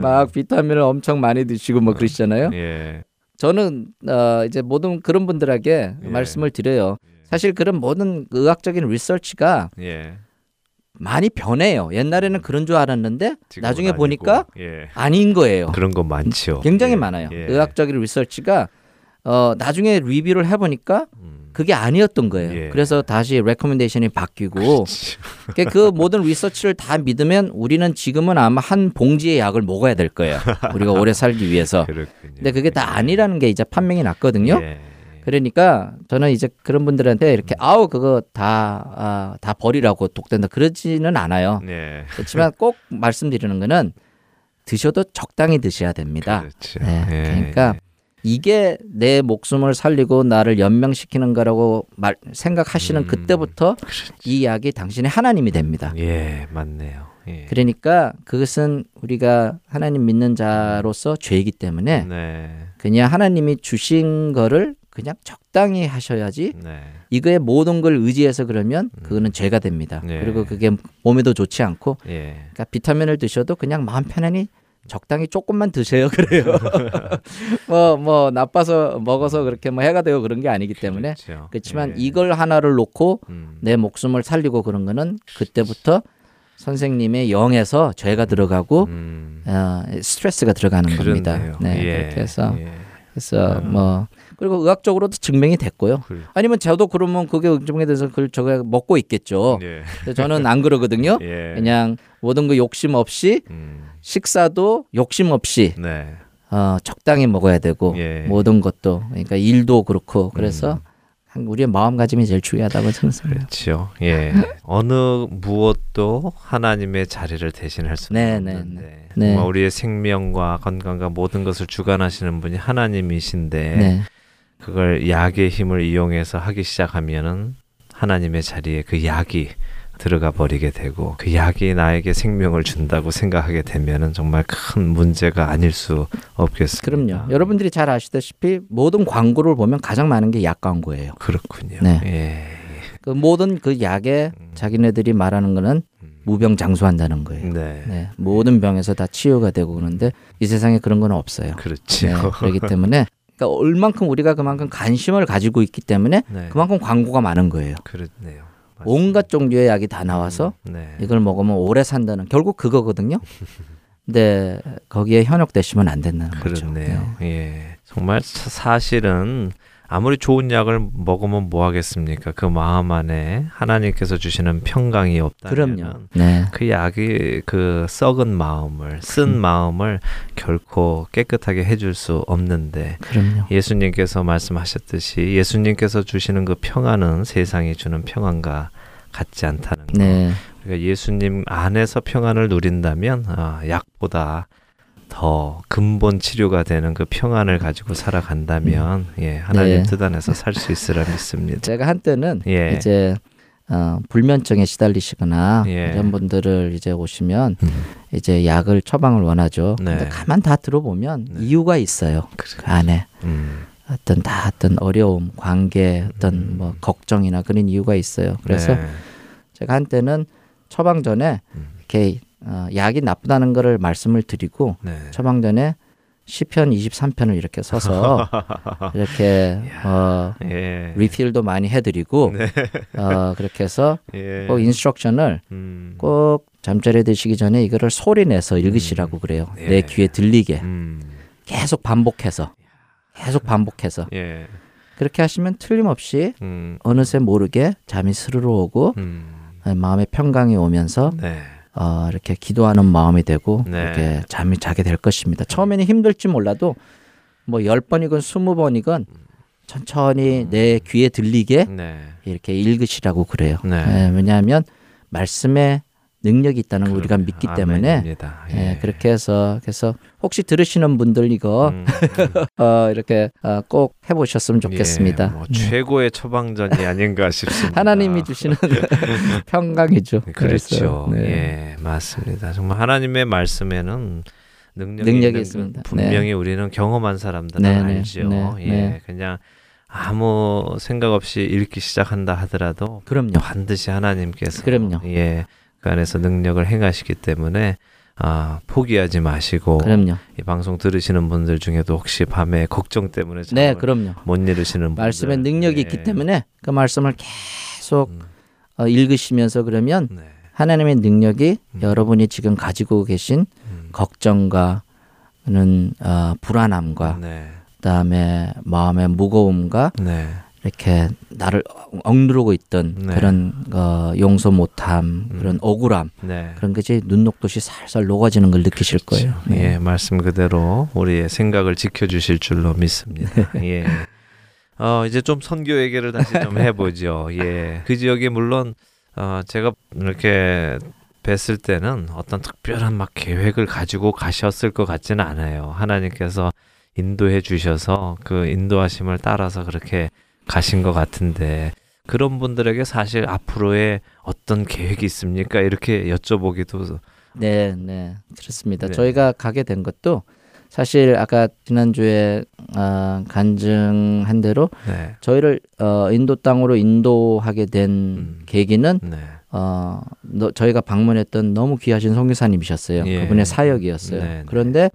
막 비타민을 엄청 많이 드시고 뭐 그러시잖아요. 예. 저는 어 이제 모든 그런 분들에게 예. 말씀을 드려요. 사실 그런 모든 의학적인 리서치가 예. 많이 변해요. 옛날에는 그런 줄 알았는데 나중에 아니고. 보니까 예. 아닌 거예요. 그런 거 많죠. 굉장히 예. 많아요. 예. 의학적인 리서치가 어 나중에 리뷰를 해보니까 음. 그게 아니었던 거예요. 예. 그래서 다시 recommendation이 바뀌고. 그러니까 그 모든 리서치를 다 믿으면 우리는 지금은 아마 한 봉지의 약을 먹어야 될 거예요. 우리가 오래 살기 위해서. [laughs] 그렇군요. 근데 그게 다 아니라는 게 이제 판명이 났거든요. 예. 그러니까 저는 이제 그런 분들한테 이렇게 아우 그거 다, 아, 다 버리라고 독된다 그러지는 않아요. 네. 그렇지만 꼭 말씀드리는 거는 드셔도 적당히 드셔야 됩니다. 그렇죠. 네, 예. 그러니까 이게 내 목숨을 살리고 나를 연명시키는 거라고 말, 생각하시는 음. 그때부터 그렇죠. 이 약이 당신의 하나님이 됩니다. 예, 맞네요. 예. 그러니까 그것은 우리가 하나님 믿는 자로서 죄이기 때문에 네. 그냥 하나님이 주신 거를 그냥 적당히 하셔야지 네. 이거에 모든 걸 의지해서 그러면 그거는 죄가 됩니다. 네. 그리고 그게 몸에도 좋지 않고 예. 그러니까 비타민을 드셔도 그냥 마음 편안히 적당히 조금만 드세요 [laughs] 그래요. [laughs] 뭐뭐 나빠서 먹어서 그렇게 뭐 해가 되고 그런 게 아니기 때문에 그렇죠. 그렇지만 예. 이걸 하나를 놓고 음. 내 목숨을 살리고 그런 거는 그때부터 선생님의 영에서 죄가 들어가고 음. 어, 스트레스가 들어가는 겁니다. 그렇네요. 네, 예. 그렇게 해서 예. 그래서 뭐 그리고 의학적으로도 증명이 됐고요. 그래. 아니면 저도 그러면 그게 증명이 돼서 그걸 제가 먹고 있겠죠. 예. 근데 저는 안 그러거든요. [laughs] 예. 그냥 모든 거 욕심 없이 음. 식사도 욕심 없이 네. 어, 적당히 먹어야 되고 예. 모든 것도 그러니까 일도 그렇고 그래서 음. 한- 우리의 마음가짐이 제일 중요하다고 저는 생각해요. 그렇죠. 예. 어느 무엇도 하나님의 자리를 대신할 수는 네, 네, 없는데 네. 정말 우리의 생명과 건강과 모든 것을 주관하시는 분이 하나님이신데 네. 그걸 약의 힘을 이용해서 하기 시작하면은 하나님의 자리에 그 약이 들어가 버리게 되고 그 약이 나에게 생명을 준다고 생각하게 되면은 정말 큰 문제가 아닐 수 없겠습니다. 그럼요. 여러분들이 잘 아시다시피 모든 광고를 보면 가장 많은 게 약 광고예요. 그렇군요. 네. 예. 그 모든 그 약에 자기네들이 말하는 거는 무병장수한다는 거예요. 네. 네, 모든 병에서 다 치유가 되고 그러는데 이 세상에 그런 건 없어요. 그렇죠. 네, 그렇기 때문에 그러니까 얼만큼 우리가 그만큼 관심을 가지고 있기 때문에 네. 그만큼 광고가 많은 거예요. 그렇네요. 온갖 종류의 약이 다 나와서 네. 이걸 먹으면 오래 산다는 결국 그거거든요. 근데 거기에 현혹되시면 안 된다는 거죠. 그렇네요. 예. 정말 사- 사실은 아무리 좋은 약을 먹으면 뭐 하겠습니까? 그 마음 안에 하나님께서 주시는 평강이 없다면 그럼요. 네. 그 약이 그 썩은 마음을 쓴 마음을 결코 깨끗하게 해줄 수 없는데 그럼요. 예수님께서 말씀하셨듯이 예수님께서 주시는 그 평안은 세상이 주는 평안과 같지 않다는 거. 네. 그러니까 예수님 안에서 평안을 누린다면 아, 약보다 더 근본 치료가 되는 그 평안을 가지고 살아간다면 예 하나님 네. 뜻 안에서 살 수 있으라 믿습니다. 제가 한때는 예. 이제 어, 불면증에 시달리시거나 예. 이런 분들을 이제 오시면 음. 이제 약을 처방을 원하죠. 네. 근데 가만 다 들어보면 네. 이유가 있어요. 그 안에 음. 어떤 다 어떤 어려움, 관계, 어떤 뭐 걱정이나 그런 이유가 있어요. 그래서 네. 제가 한때는 처방 전에 음. 이렇게 어, 약이 나쁘다는 거를 말씀을 드리고 네. 처방 전에 시편 23편을 이렇게 서서 [laughs] 이렇게 어, 예. 리필도 많이 해드리고 네. 어, 그렇게 해서 예. 꼭 instruction을 음. 꼭 잠자리에 드시기 전에 이거를 소리 내서 읽으시라고 그래요. 예. 내 귀에 들리게 음. 계속 반복해서 계속 반복해서 예. 그렇게 하시면 틀림없이 음. 어느새 모르게 잠이 스르르 오고 음. 마음의 평강이 오면서 네. 어, 이렇게 기도하는 마음이 되고 네. 이렇게 잠이 자게 될 것입니다. 처음에는 힘들지 몰라도 뭐 열 번이건 스무 번이건 천천히 내 귀에 들리게 네. 이렇게 읽으시라고 그래요. 네. 예, 왜냐하면 말씀에 능력이 있다는 걸 우리가. 믿기 때문에 아멘입니다. 예, 그렇게 해서 그래서 혹시 들으시는 분들 이거 음. [laughs] 어, 이렇게 어, 꼭 해보셨으면 좋겠습니다. 예, 뭐 네. 최고의 처방전이 아닌가 싶습니다. 하나님이 주시는 [laughs] 평강이죠. 그렇죠. 그래서, 네. 예, 맞습니다. 정말 하나님의 말씀에는 능력이, 능력이 있습니다. 그 분명히 우리는 경험한 사람들은 네, 네, 알죠. 네, 예, 네. 그냥 아무 생각 없이 읽기 시작한다 하더라도 그럼요. 반드시 하나님께서 그럼요. 예, 그 안에서 능력을 행하시기 때문에 아, 포기하지 마시고 그럼요. 이 방송 들으시는 분들 중에도 혹시 밤에 걱정 때문에 네, 그럼요. 못 이루시는 분들 말씀에 능력이 예. 있기 때문에 그 말씀을 계속 음, 어, 읽으시면서 그러면 네. 하나님의 능력이 음. 여러분이 지금 가지고 계신 음, 걱정과 는 어, 불안함과 네. 그다음에 마음의 무거움과 네. 이렇게 나를 억누르고 있던 네. 그런 어, 용서 못함 그런 억울함 네. 그런 것이 눈 녹듯이 살살 녹아지는 걸 느끼실 거예요. 네. 예, 말씀 그대로 우리의 생각을 지켜주실 줄로 믿습니다. 예. 어, 이제 좀 선교 얘기를 다시 좀 [laughs] 해보죠. 예. 그 지역에 물론, 어, 제가 이렇게 뵀을 때는 어떤 특별한 막 계획을 가지고 가셨을 것 같지는 않아요. 하나님께서 인도해 주셔서 그 인도하심을 따라서 그렇게 가신 것 같은데, 그런 분들에게 사실 앞으로의 어떤 계획이 있습니까? 이렇게 여쭤보기도 네, 네, 그렇습니다. 네. 저희가 가게 된 것도 사실 아까 지난주에 어, 간증한 대로 네. 저희를 어, 인도 땅으로 인도하게 된 음. 계기는 네. 어, 너, 저희가 방문했던 너무 귀하신 선교사님이셨어요. 예. 그분의 사역이었어요. 네, 네. 그런데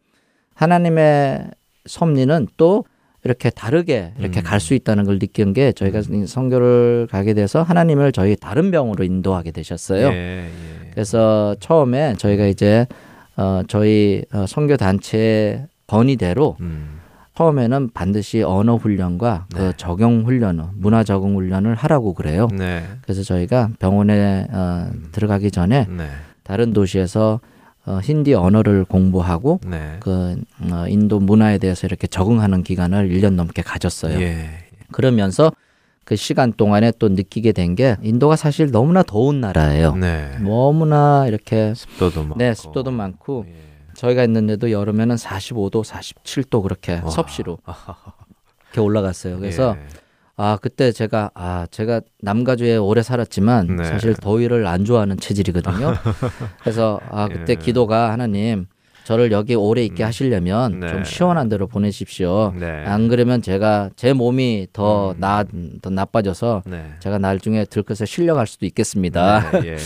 하나님의 섭리는 또 이렇게 다르게 이렇게 음. 갈수 있다는 걸 느낀 게 저희가 선교를 가게 돼서 하나님을 저희 다른 병으로 인도하게 되셨어요. 예, 예. 그래서 처음에 저희가 이제 어, 저희 어, 선교 단체 건의대로 음. 처음에는 반드시 언어 훈련과 네. 그 적용 훈련을 문화 적응 훈련을 하라고 그래요. 네. 그래서 저희가 병원에 어, 음. 들어가기 전에 네. 다른 도시에서 어, 힌디 언어를 공부하고 네. 그 어, 인도 문화에 대해서 이렇게 적응하는 기간을 1년 넘게 가졌어요. 예. 그러면서 그 시간 동안에 또 느끼게 된 게 인도가 사실 너무나 더운 나라예요. 네. 너무나 이렇게 습도도 많고. 네 습도도 많고 예. 저희가 있는데도 여름에는 45도, 47도 그렇게 와. 섭씨로 이렇게 올라갔어요. 그래서 예. 아 그때 제가 아 제가 남가주에 오래 살았지만 네. 사실 더위를 안 좋아하는 체질이거든요. [laughs] 그래서 아 그때 예. 기도가 하나님 저를 여기 오래 있게 하시려면 네. 좀 시원한 데로 보내십시오. 네. 안 그러면 제가 제 몸이 더 음. 나, 더 나빠져서 네. 제가 나중에 들것에 실려갈 수도 있겠습니다. 네, [laughs] 예.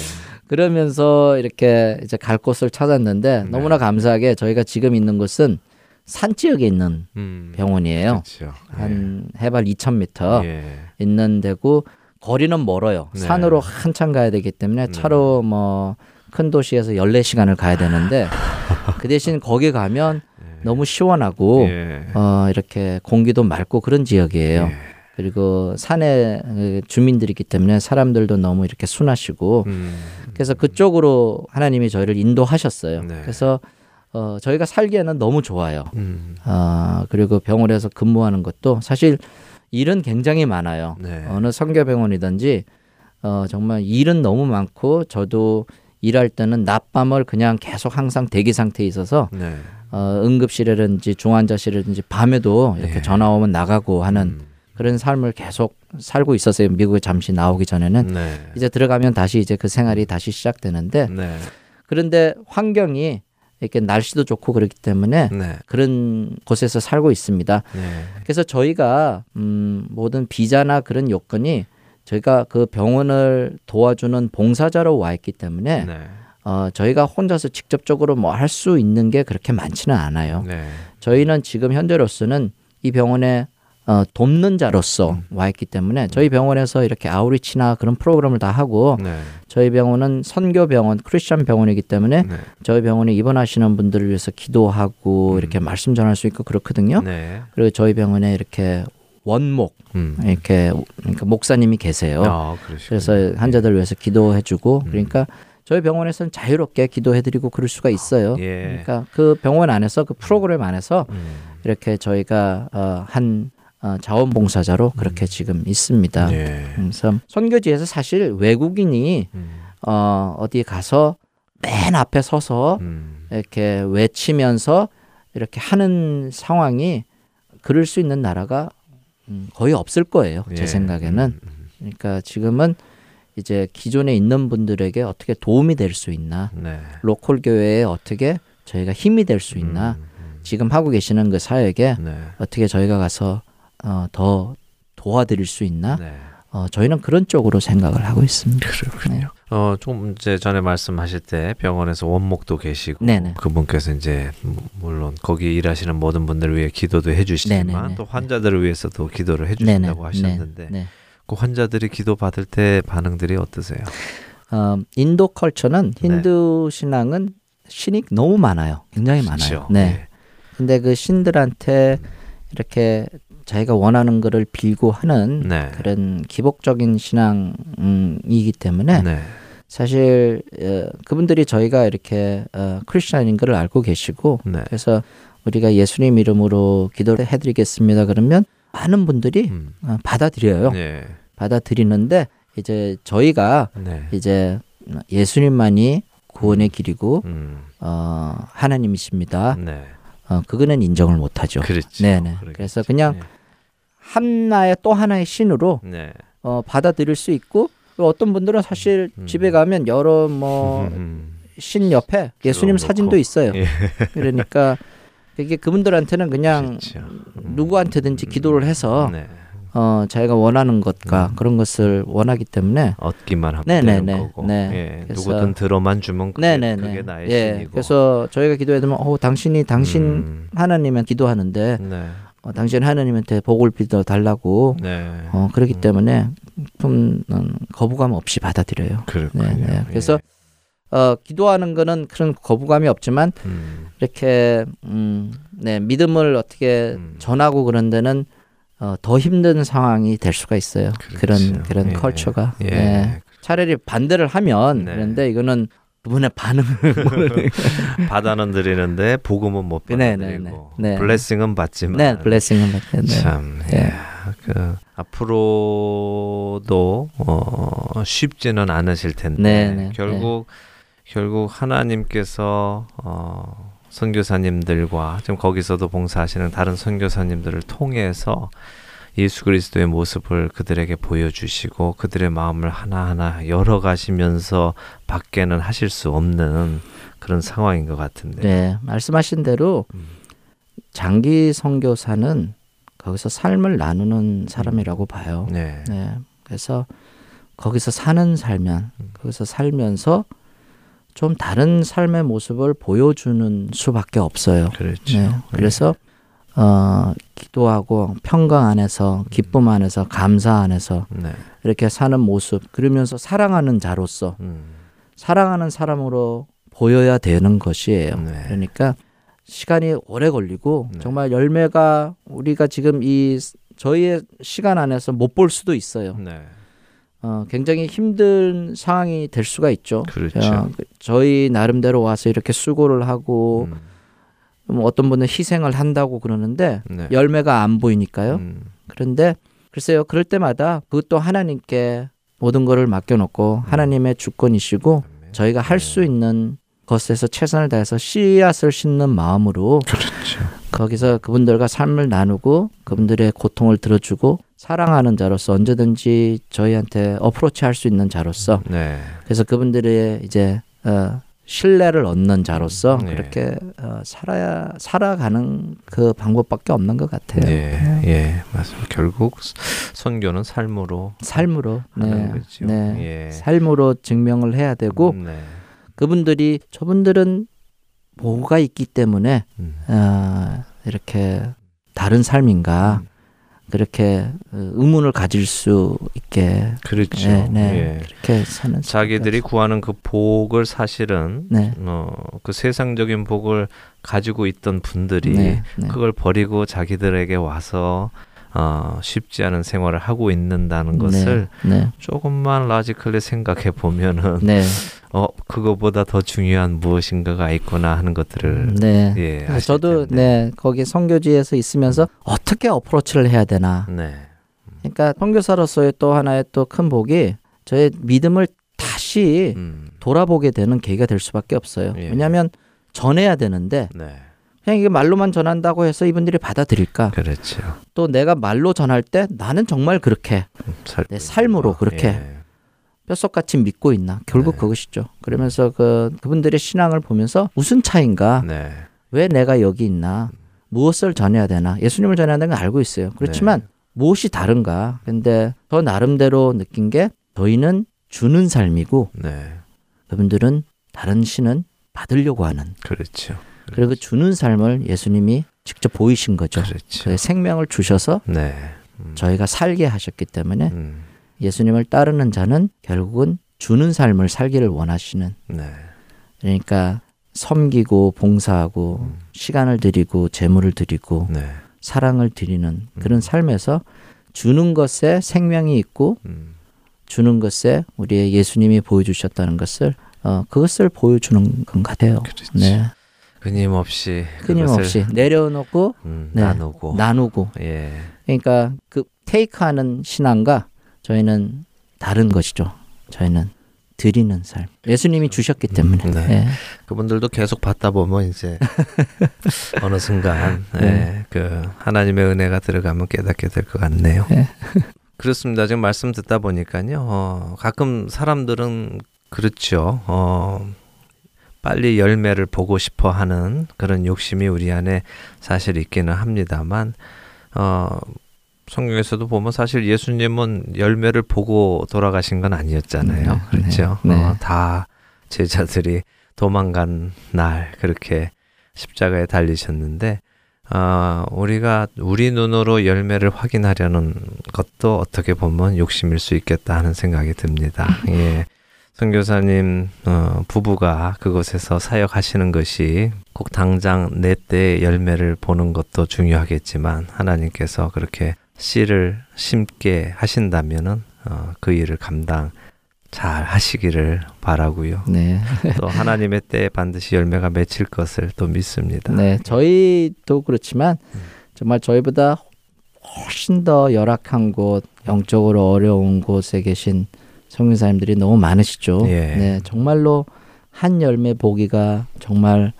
그러면서 이렇게 이제 갈 곳을 찾았는데 네. 너무나 감사하게 저희가 지금 있는 곳은 산 지역에 있는 음. 병원이에요. 그렇죠. 한 해발 2,000m 예. 있는 데고 거리는 멀어요. 네. 산으로 한참 가야 되기 때문에 네. 차로 뭐큰 도시에서 14시간을 가야 되는데 [laughs] 그 대신 거기 가면 예. 너무 시원하고 예. 어, 이렇게 공기도 맑고 그런 지역이에요. 예. 그리고 산에 어, 주민들이기 때문에 사람들도 너무 이렇게 순하시고 음. 그래서 그쪽으로 하나님이 저희를 인도하셨어요. 네. 그래서 어, 저희가 살기에는 너무 좋아요. 음. 아, 그리고 병원에서 근무하는 것도 사실 일은 굉장히 많아요. 네. 어느 성교병원이든지 어, 정말 일은 너무 많고 저도 일할 때는 낮밤을 그냥 계속 항상 대기 상태에 있어서 네. 어, 응급실이라든지 중환자실이라든지 밤에도 이렇게 네. 전화 오면 나가고 하는 음. 그런 삶을 계속 살고 있었어요. 미국에 잠시 나오기 전에는 네. 이제 들어가면 다시 이제 그 생활이 다시 시작되는데 네. 그런데 환경이 이렇게 날씨도 좋고 그렇기 때문에 네. 그런 곳에서 살고 있습니다. 네. 그래서 저희가 음, 모든 비자나 그런 요건이 저희가 그 병원을 도와주는 봉사자로 와 있기 때문에 네. 어, 저희가 혼자서 직접적으로 뭐 할 수 있는 게 그렇게 많지는 않아요. 네. 저희는 지금 현재로서는 이 병원에 어, 돕는 자로서 음. 와 있기 때문에 저희 병원에서 이렇게 아우리치나 그런 프로그램을 다 하고 네. 저희 병원은 선교 병원, 크리스천 병원이기 때문에 네. 저희 병원에 입원하시는 분들을 위해서 기도하고 음. 이렇게 말씀 전할 수 있고 그렇거든요. 네. 그리고 저희 병원에 이렇게 원목 음. 이렇게 그러니까 목사님이 계세요. 아. 그래서 환자들 을 위해서 기도해주고 음. 그러니까 저희 병원에서는 자유롭게 기도해드리고 그럴 수가 있어요. 예. 그러니까 그 병원 안에서 그 프로그램 안에서 음. 이렇게 저희가 어, 한 어, 자원봉사자로 그렇게 지금 있습니다. 음. 예. 그래서 선교지에서 사실 외국인이 음. 어, 어디 가서 맨 앞에 서서 음. 이렇게 외치면서 이렇게 하는 상황이 그럴 수 있는 나라가 음, 거의 없을 거예요. 제 예. 생각에는. 음. 그러니까 지금은 이제 기존에 있는 분들에게 어떻게 도움이 될 수 있나, 네. 로컬 교회에 어떻게 저희가 힘이 될 수 있나, 음. 지금 하고 계시는 그 사역에 네. 어떻게 저희가 가서 어, 더 도와드릴 수 있나, 네. 어, 저희는 그런 쪽으로 생각을 하고 있습니다. 그렇군요. 어, 좀 이제 전에 말씀하실 때 병원에서 원목도 계시고 네네. 그분께서 이제 무- 물론 거기 일하시는 모든 분들을 위해 기도도 해주시지만 네네네. 또 환자들을 위해서도 기도를 해주신다고 하셨는데 네, 네. 그 환자들이 기도 받을 때 반응들이 어떠세요? 어, 인도 컬처는 네. 힌두 신앙은 신이 너무 많아요. 굉장히 많아요. 그렇죠. 네. 근데 그 신들한테 이렇게 자기가 원하는 거를 빌고 하는 네. 그런 기복적인 신앙이기 때문에 네. 사실 어, 그분들이 저희가 이렇게 어, 크리스천인 걸 알고 계시고 네. 그래서 우리가 예수님 이름으로 기도를 해드리겠습니다. 그러면 많은 분들이 음. 어, 받아들여요. 네. 받아들이는데 이제 저희가 네. 이제 예수님만이 구원의 길이고 음. 어, 하나님이십니다. 네. 어, 그거는 인정을 못하죠. 그렇죠. 네네. 그래서 그냥 네. 하나의 또 하나의 신으로 네. 어, 받아들일 수 있고 또 어떤 분들은 사실 음. 집에 가면 여러 뭐 [laughs] 신 음. 옆에 예수님 사진도. 있어요. 예. [laughs] 그러니까 이게 그분들한테는 그냥 그렇죠. 음. 누구한테든지 기도를 해서 네. 어, 자기가 원하는 것과 음. 그런 것을 원하기 때문에 얻기만 하면 네네네. 되는 거고 네. 예. 그래서- 누구든 들어만 주면 그게, 네네네. 그게 나의 예. 신이고 그래서 저희가 기도해드리면 어, 당신이 당신 음. 하나님은 기도하는데 네. 어, 당신 하나님한테 복을 빌어 달라고 네. 어, 그렇기 음. 때문에 좀 음, 거부감 없이 받아들여요. 그렇군요. 네, 네. 그래서 예. 어, 기도하는 거는 그런 거부감이 없지만 음. 이렇게 음, 네, 믿음을 어떻게 음. 전하고 그런 데는 어, 더 힘든 상황이 될 수가 있어요. 그렇죠. 그런 그런 예. 컬처가. 예. 네. 차라리 반대를 하면 네. 그런데 이거는 그분의 반응을 받아는 [laughs] 드리는데 복음은 못 네, 네, 받아들이고 네. 네. 블레싱은 받지만 네, 블레싱은 받 네. 참 예. 예. 그 앞으로도 어, 쉽지는 않으실 텐데 네, 네, 결국 결국 하나님께서 어, 선교사님들과 지금 거기서도 봉사하시는 다른 선교사님들을 통해서 예수 그리스도의 모습을 그들에게 보여주시고 그들의 마음을 하나하나 열어가시면서 밖에는 하실 수 없는 그런 상황인 것 같은데. 네, 말씀하신 대로 음. 장기 선교사는 거기서 삶을 나누는 사람이라고 봐요. 네. 네. 그래서 거기서 사는 살면 음. 거기서 살면서 좀 다른 삶의 모습을 보여주는 수밖에 없어요. 그렇죠. 네. 그래서 어, 기도하고 평강 안에서 기쁨 안에서 감사 안에서 네. 이렇게 사는 모습 그러면서 사랑하는 자로서 음. 사랑하는 사람으로 보여야 되는 것이에요. 네. 그러니까 시간이 오래 걸리고 네. 정말 열매가 우리가 지금 이 저희의 시간 안에서 못 볼 수도 있어요. 네. 어, 굉장히 힘든 상황이 될 수가 있죠. 그렇죠. 어, 그- 저희 나름대로 와서 이렇게 수고를 하고 음, 뭐 어떤 분은 희생을 한다고 그러는데 네. 열매가 안 보이니까요. 음, 그런데 글쎄요, 그럴 때마다 그것도 하나님께 모든 것을 맡겨놓고 하나님의 주권이시고 아멘. 저희가 할 수 있는 것에서 최선을 다해서 씨앗을 심는 마음으로 그렇죠. 거기서 그분들과 삶을 나누고 그분들의 고통을 들어주고 사랑하는 자로서 언제든지 저희한테 어프로치 할 수 있는 자로서 네. 그래서 그분들의 이제 어, 신뢰를 얻는 자로서 네. 그렇게 어, 살아야 살아가는 그 방법밖에 없는 것 같아요. 예, 예, 맞습니다. 결국 스- 선교는 삶으로 삶으로 하는 네, 거죠. 네. 예. 삶으로 증명을 해야 되고 네. 그분들이 저분들은 뭐가 있기 때문에 음. 어, 이렇게 다른 삶인가 그렇게 어, 의문을 가질 수 있게 그렇죠. 네, 네. 예. 그렇게 사는 자기들이 구하는 그 복을 사실은 네. 어, 그 세상적인 복을 가지고 있던 분들이 네, 네. 그걸 버리고 자기들에게 와서 어, 쉽지 않은 생활을 하고 있는다는 것을 네, 조금만 logically 생각해 보면은 네, [laughs] 어 그거보다 더 중요한 무엇인가가 있구나 하는 것들을 네. 예 저도 텐데. 네 거기 선교지에서 있으면서 어떻게 approach를 해야 되나 네 그러니까 선교사로서의 또 하나의 또 큰 복이 저의 믿음을 다시 음, 돌아보게 되는 계기가 될 수밖에 없어요. 예. 왜냐하면 전해야 되는데 네 그냥 이게 말로만 전한다고 해서 이분들이 받아들일까? 그렇죠 또 내가 말로 전할 때 나는 정말 그렇게 살, 내 삶으로 그렇게 예. 뼛속같이 믿고 있나? 결국 네. 그것이죠. 그러면서 그 그분들의 신앙을 보면서 무슨 차인가? 네 왜 내가 여기 있나? 무엇을 전해야 되나? 예수님을 전해야 되는 건 알고 있어요. 그렇지만 네. 무엇이 다른가? 근데 저 나름대로 느낀 게 저희는 주는 삶이고 네 그분들은 다른 신은 받으려고 하는 그렇죠 그리고 그 주는 삶을 예수님이 직접 보이신 거죠. 그렇죠. 그 생명을 주셔서 네. 음, 저희가 살게 하셨기 때문에 음, 예수님을 따르는 자는 결국은 주는 삶을 살기를 원하시는. 네. 그러니까 섬기고 봉사하고 음. 시간을 드리고 재물을 드리고 네. 사랑을 드리는 그런 음. 삶에서 주는 것에 생명이 있고 음, 주는 것에 우리의 예수님이 보여주셨다는 것을 어, 그것을 보여주는 것 같아요. 그렇죠 네, 끊임없이 끊임없이 내려놓고 음, 네, 나누고 나누고 예 그러니까 그 테이크하는 신앙과 저희는 다른 것이죠. 저희는 드리는 삶. 예수님이 주셨기 때문에. 음, 네. 네. 그분들도 계속 받다 보면 이제 [laughs] 어느 순간 네. 예, 그 하나님의 은혜가 들어가면 깨닫게 될 것 같네요. 네. [laughs] 그렇습니다. 지금 말씀 듣다 보니까요. 어, 가끔 사람들은 그렇죠. 어, 빨리 열매를 보고 싶어 하는 그런 욕심이 우리 안에 사실 있기는 합니다만 어, 성경에서도 보면 사실 예수님은 열매를 보고 돌아가신 건 아니었잖아요. 네, 그렇죠. 네, 네. 어, 다 제자들이 도망간 날 그렇게 십자가에 달리셨는데 아, 우리가 우리 눈으로 열매를 확인하려는 것도 어떻게 보면 욕심일 수 있겠다 하는 생각이 듭니다. [laughs] 예. 선교사님 어, 부부가 그곳에서 사역하시는 것이 꼭 당장 내 때의 열매를 보는 것도 중요하겠지만 하나님께서 그렇게 씨를 심게 하신다면은 어, 그 일을 감당 잘 하시기를 바라고요. 네. 또 하나님의 때에 반드시 열매가 맺힐 것을 또 믿습니다. 네. 저희도 그렇지만 음. 정말 저희보다 훨씬 더 열악한 곳, 영적으로 어려운 곳에 계신 성교사님들이 너무 많으시죠. 예. 네. 정말로 한 열매 보기가 정말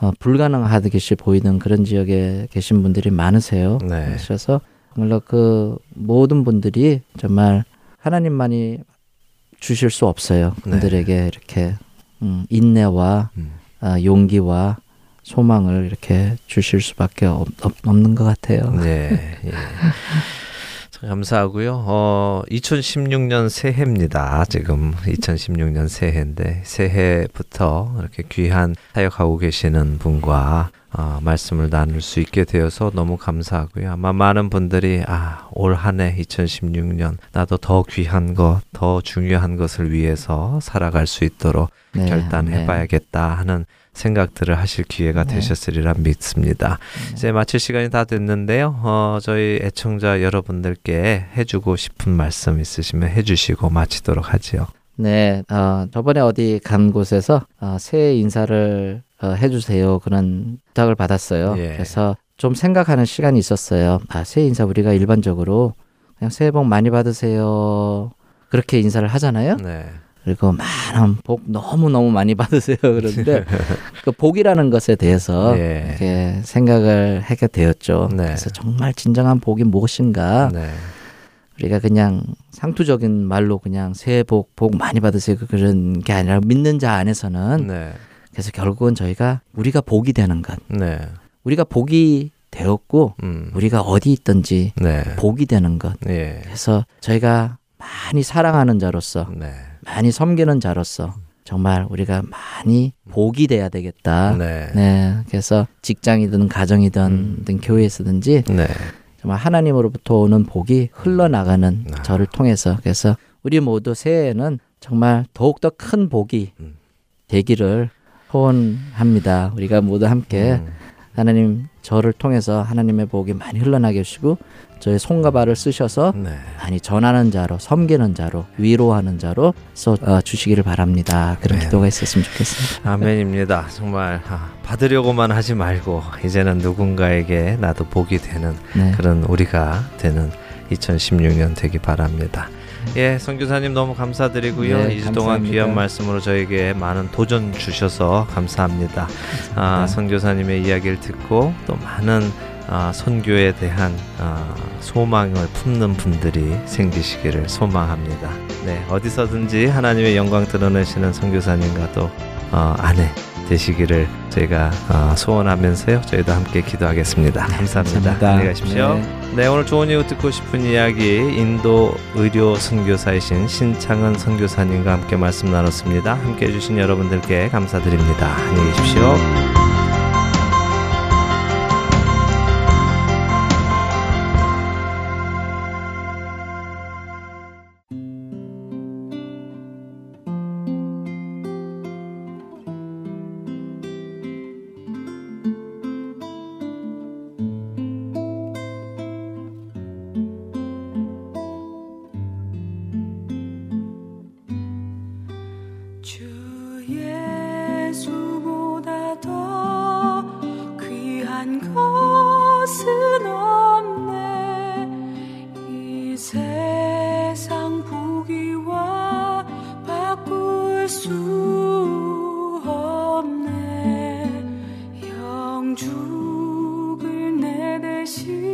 어, 불가능하듯이 보이는 그런 지역에 계신 분들이 많으세요. 네. 그래서 정말로 그 모든 분들이 정말 하나님만이 주실 수 없어요. 네. 그들에게 이렇게 음, 인내와 음. 아, 용기와 소망을 이렇게 주실 수밖에 없, 없, 없는 것 같아요. 네. [laughs] 예. 참 감사하고요. 어, 2016년 새해입니다. 지금 2016년 새해인데 새해부터 이렇게 귀한 사역하고 계시는 분과 어, 말씀을 나눌 수 있게 되어서 너무 감사하고요. 아마 많은 분들이 아, 올 한 해 2016년 나도 더 귀한 것, 더 중요한 것을 위해서 살아갈 수 있도록 네, 결단해 네. 봐야겠다 하는 생각들을 하실 기회가 네. 되셨으리라 믿습니다. 이제 마칠 시간이 다 됐는데요. 어, 저희 애청자 여러분들께 해주고 싶은 말씀 있으시면 해주시고 마치도록 하지요. 네, 어, 저번에 어디 간 곳에서 어, 새해 인사를 어, 해주세요 그런 부탁을 받았어요. 예. 그래서 좀 생각하는 시간이 있었어요. 아, 새해 인사 우리가 일반적으로 그냥 새해 복 많이 받으세요 그렇게 인사를 하잖아요. 네. 그리고 많은 복 너무 너무 많이 받으세요 [laughs] 그러는데 그 복이라는 것에 대해서 예. 이렇게 생각을 하게 되었죠. 네. 그래서 정말 진정한 복이 무엇인가? 네. 우리가 그냥 상투적인 말로 그냥 새해 복, 복 많이 받으세요. 그런 게 아니라 믿는 자 안에서는 네. 그래서 결국은 저희가 우리가 복이 되는 것. 네. 우리가 복이 되었고 음. 우리가 어디 있든지 네. 복이 되는 것. 예. 그래서 저희가 많이 사랑하는 자로서 네. 많이 섬기는 자로서 정말 우리가 많이 복이 돼야 되겠다. 네. 네. 그래서 직장이든 가정이든 음. 든 교회에서든지 네. 정말 하나님으로부터 오는 복이 흘러나가는 아. 저를 통해서 그래서 우리 모두 새해에는 정말 더욱더 큰 복이 음. 되기를 소원합니다. 우리가 모두 함께 음. 하나님 저를 통해서 하나님의 복이 많이 흘러나게 해주시고 저의 손과 발을 쓰셔서 네. 많이 전하는 자로 섬기는 자로 위로하는 자로 써 어, 주시기를 바랍니다. 그런 네. 기도가 있었으면 좋겠습니다. 아멘입니다. 정말 아, 받으려고만 하지 말고 이제는 누군가에게 나도 복이 되는 네. 그런 우리가 되는 2016년 되기 바랍니다. 예, 선교사님 너무 감사드리고요. 네, 2주 동안 감사합니다. 귀한 말씀으로 저에게 많은 도전 주셔서 감사합니다. 아, 선교사님의 이야기를 듣고 또 많은 아, 선교에 대한 아, 소망을 품는 분들이 생기시기를 소망합니다. 네, 어디서든지 하나님의 영광 드러내시는 선교사님과 또 어, 아내 되시기를 저희가 어, 소원하면서요. 저희도 함께 기도하겠습니다. 감사합니다. 감사합니다. 안녕히 가십시오. 네. 네, 오늘 좋은 이유 듣고 싶은 이야기 인도 의료 선교사이신 신창은 선교사님과 함께 말씀 나눴습니다. 함께 해주신 여러분들께 감사드립니다. 안녕히 계십시오. 내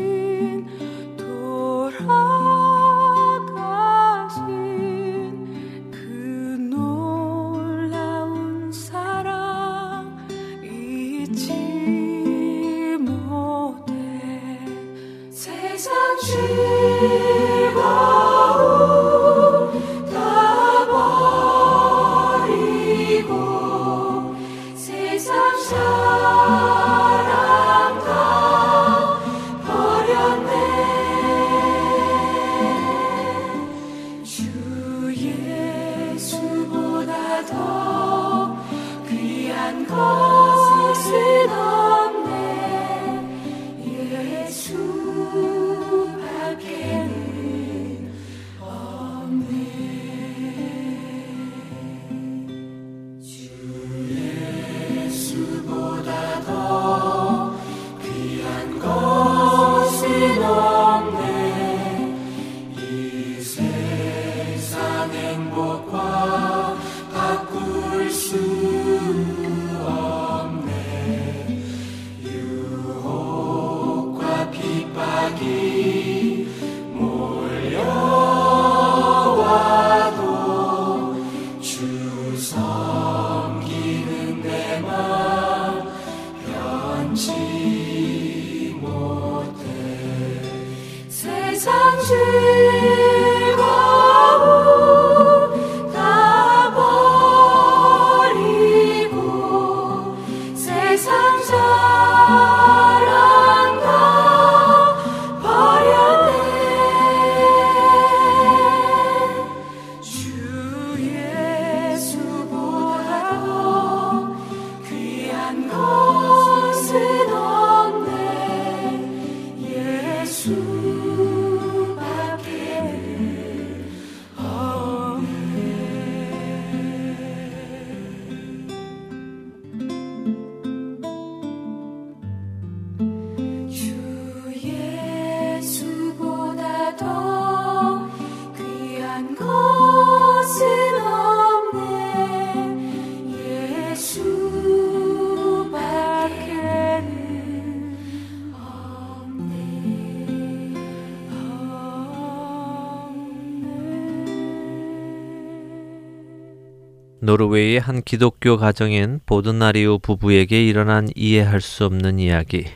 노르웨이의 한 기독교 가정인 보드나리오 부부에게 일어난 이해할 수 없는 이야기.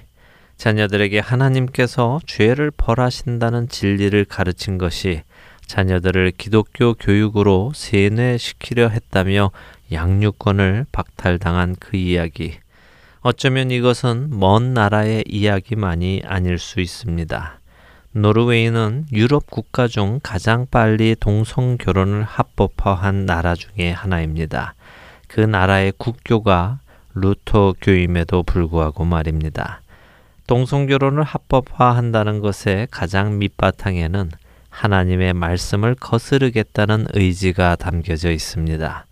자녀들에게 하나님께서 죄를 벌하신다는 진리를 가르친 것이 자녀들을 기독교 교육으로 세뇌시키려 했다며 양육권을 박탈당한 그 이야기. 어쩌면 이것은 먼 나라의 이야기만이 아닐 수 있습니다. 노르웨이는 유럽 국가 중 가장 빨리 동성 결혼을 합법화한 나라 중의 하나입니다. 그 나라의 국교가 루터 교임에도 불구하고 말입니다. 동성 결혼을 합법화한다는 것의 가장 밑바탕에는 하나님의 말씀을 거스르겠다는 의지가 담겨져 있습니다.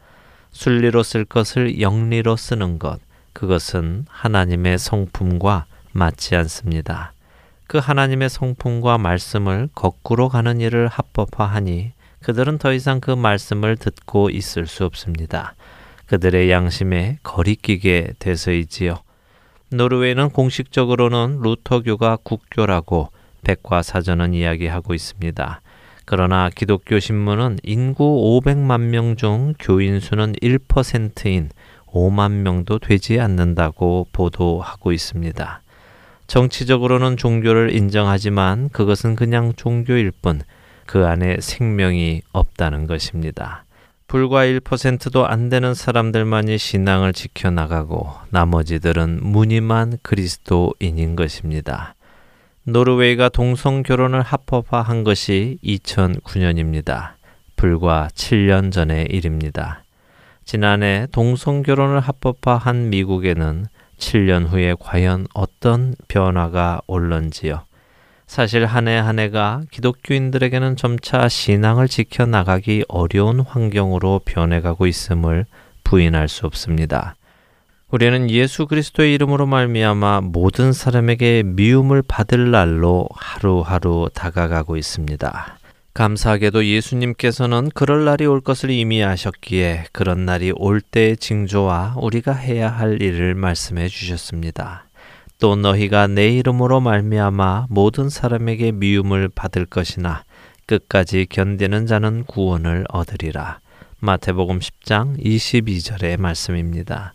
순리로 쓸 것을 영리로 쓰는 것, 그것은 하나님의 성품과 맞지 않습니다. 그 하나님의 성품과 말씀을 거꾸로 가는 일을 합법화하니 그들은 더 이상 그 말씀을 듣고 있을 수 없습니다. 그들의 양심에 거리끼게 돼서이지요. 노르웨이는 공식적으로는 루터교가 국교라고 백과사전은 이야기하고 있습니다. 그러나 기독교 신문은 인구 500만 명 중 교인 수는 1%인 5만 명도 되지 않는다고 보도하고 있습니다. 정치적으로는 종교를 인정하지만 그것은 그냥 종교일 뿐 그 안에 생명이 없다는 것입니다. 불과 1%도 안 되는 사람들만이 신앙을 지켜나가고 나머지들은 무늬만 그리스도인인 것입니다. 노르웨이가 동성 결혼을 합법화한 것이 2009년입니다. 불과 7년 전의 일입니다. 지난해 동성 결혼을 합법화한 미국에는 7년 후에 과연 어떤 변화가 올런지요. 사실 한 해 한 해가 기독교인들에게는 점차 신앙을 지켜나가기 어려운 환경으로 변해가고 있음을 부인할 수 없습니다. 우리는 예수 그리스도의 이름으로 말미암아 모든 사람에게 미움을 받을 날로 하루하루 다가가고 있습니다. 감사하게도 예수님께서는 그럴 날이 올 것을 이미 아셨기에 그런 날이 올 때의 징조와 우리가 해야 할 일을 말씀해 주셨습니다. 또 너희가 내 이름으로 말미암아 모든 사람에게 미움을 받을 것이나 끝까지 견디는 자는 구원을 얻으리라. 마태복음 10장 22절의 말씀입니다.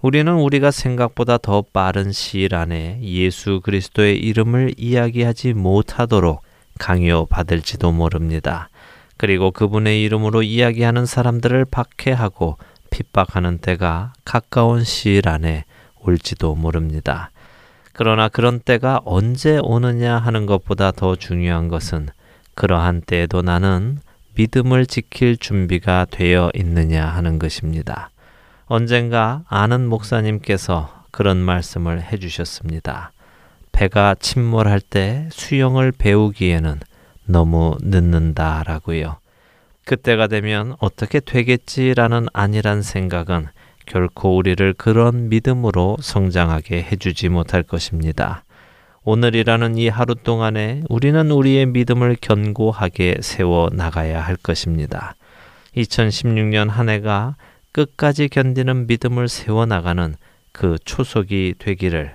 우리는 우리가 생각보다 더 빠른 시일 안에 예수 그리스도의 이름을 이야기하지 못하도록 강요 받을지도 모릅니다. 그리고 그분의 이름으로 이야기하는 사람들을 박해하고 핍박하는 때가 가까운 시일 안에 올지도 모릅니다. 그러나 그런 때가 언제 오느냐 하는 것보다 더 중요한 것은 그러한 때에도 나는 믿음을 지킬 준비가 되어 있느냐 하는 것입니다. 언젠가 아는 목사님께서 그런 말씀을 해주셨습니다. 배가 침몰할 때 수영을 배우기에는 너무 늦는다라고요. 그때가 되면 어떻게 되겠지라는 안일한 생각은 결코 우리를 그런 믿음으로 성장하게 해주지 못할 것입니다. 오늘이라는 이 하루 동안에 우리는 우리의 믿음을 견고하게 세워 나가야 할 것입니다. 2016년 한 해가 끝까지 견디는 믿음을 세워 나가는 그 초석이 되기를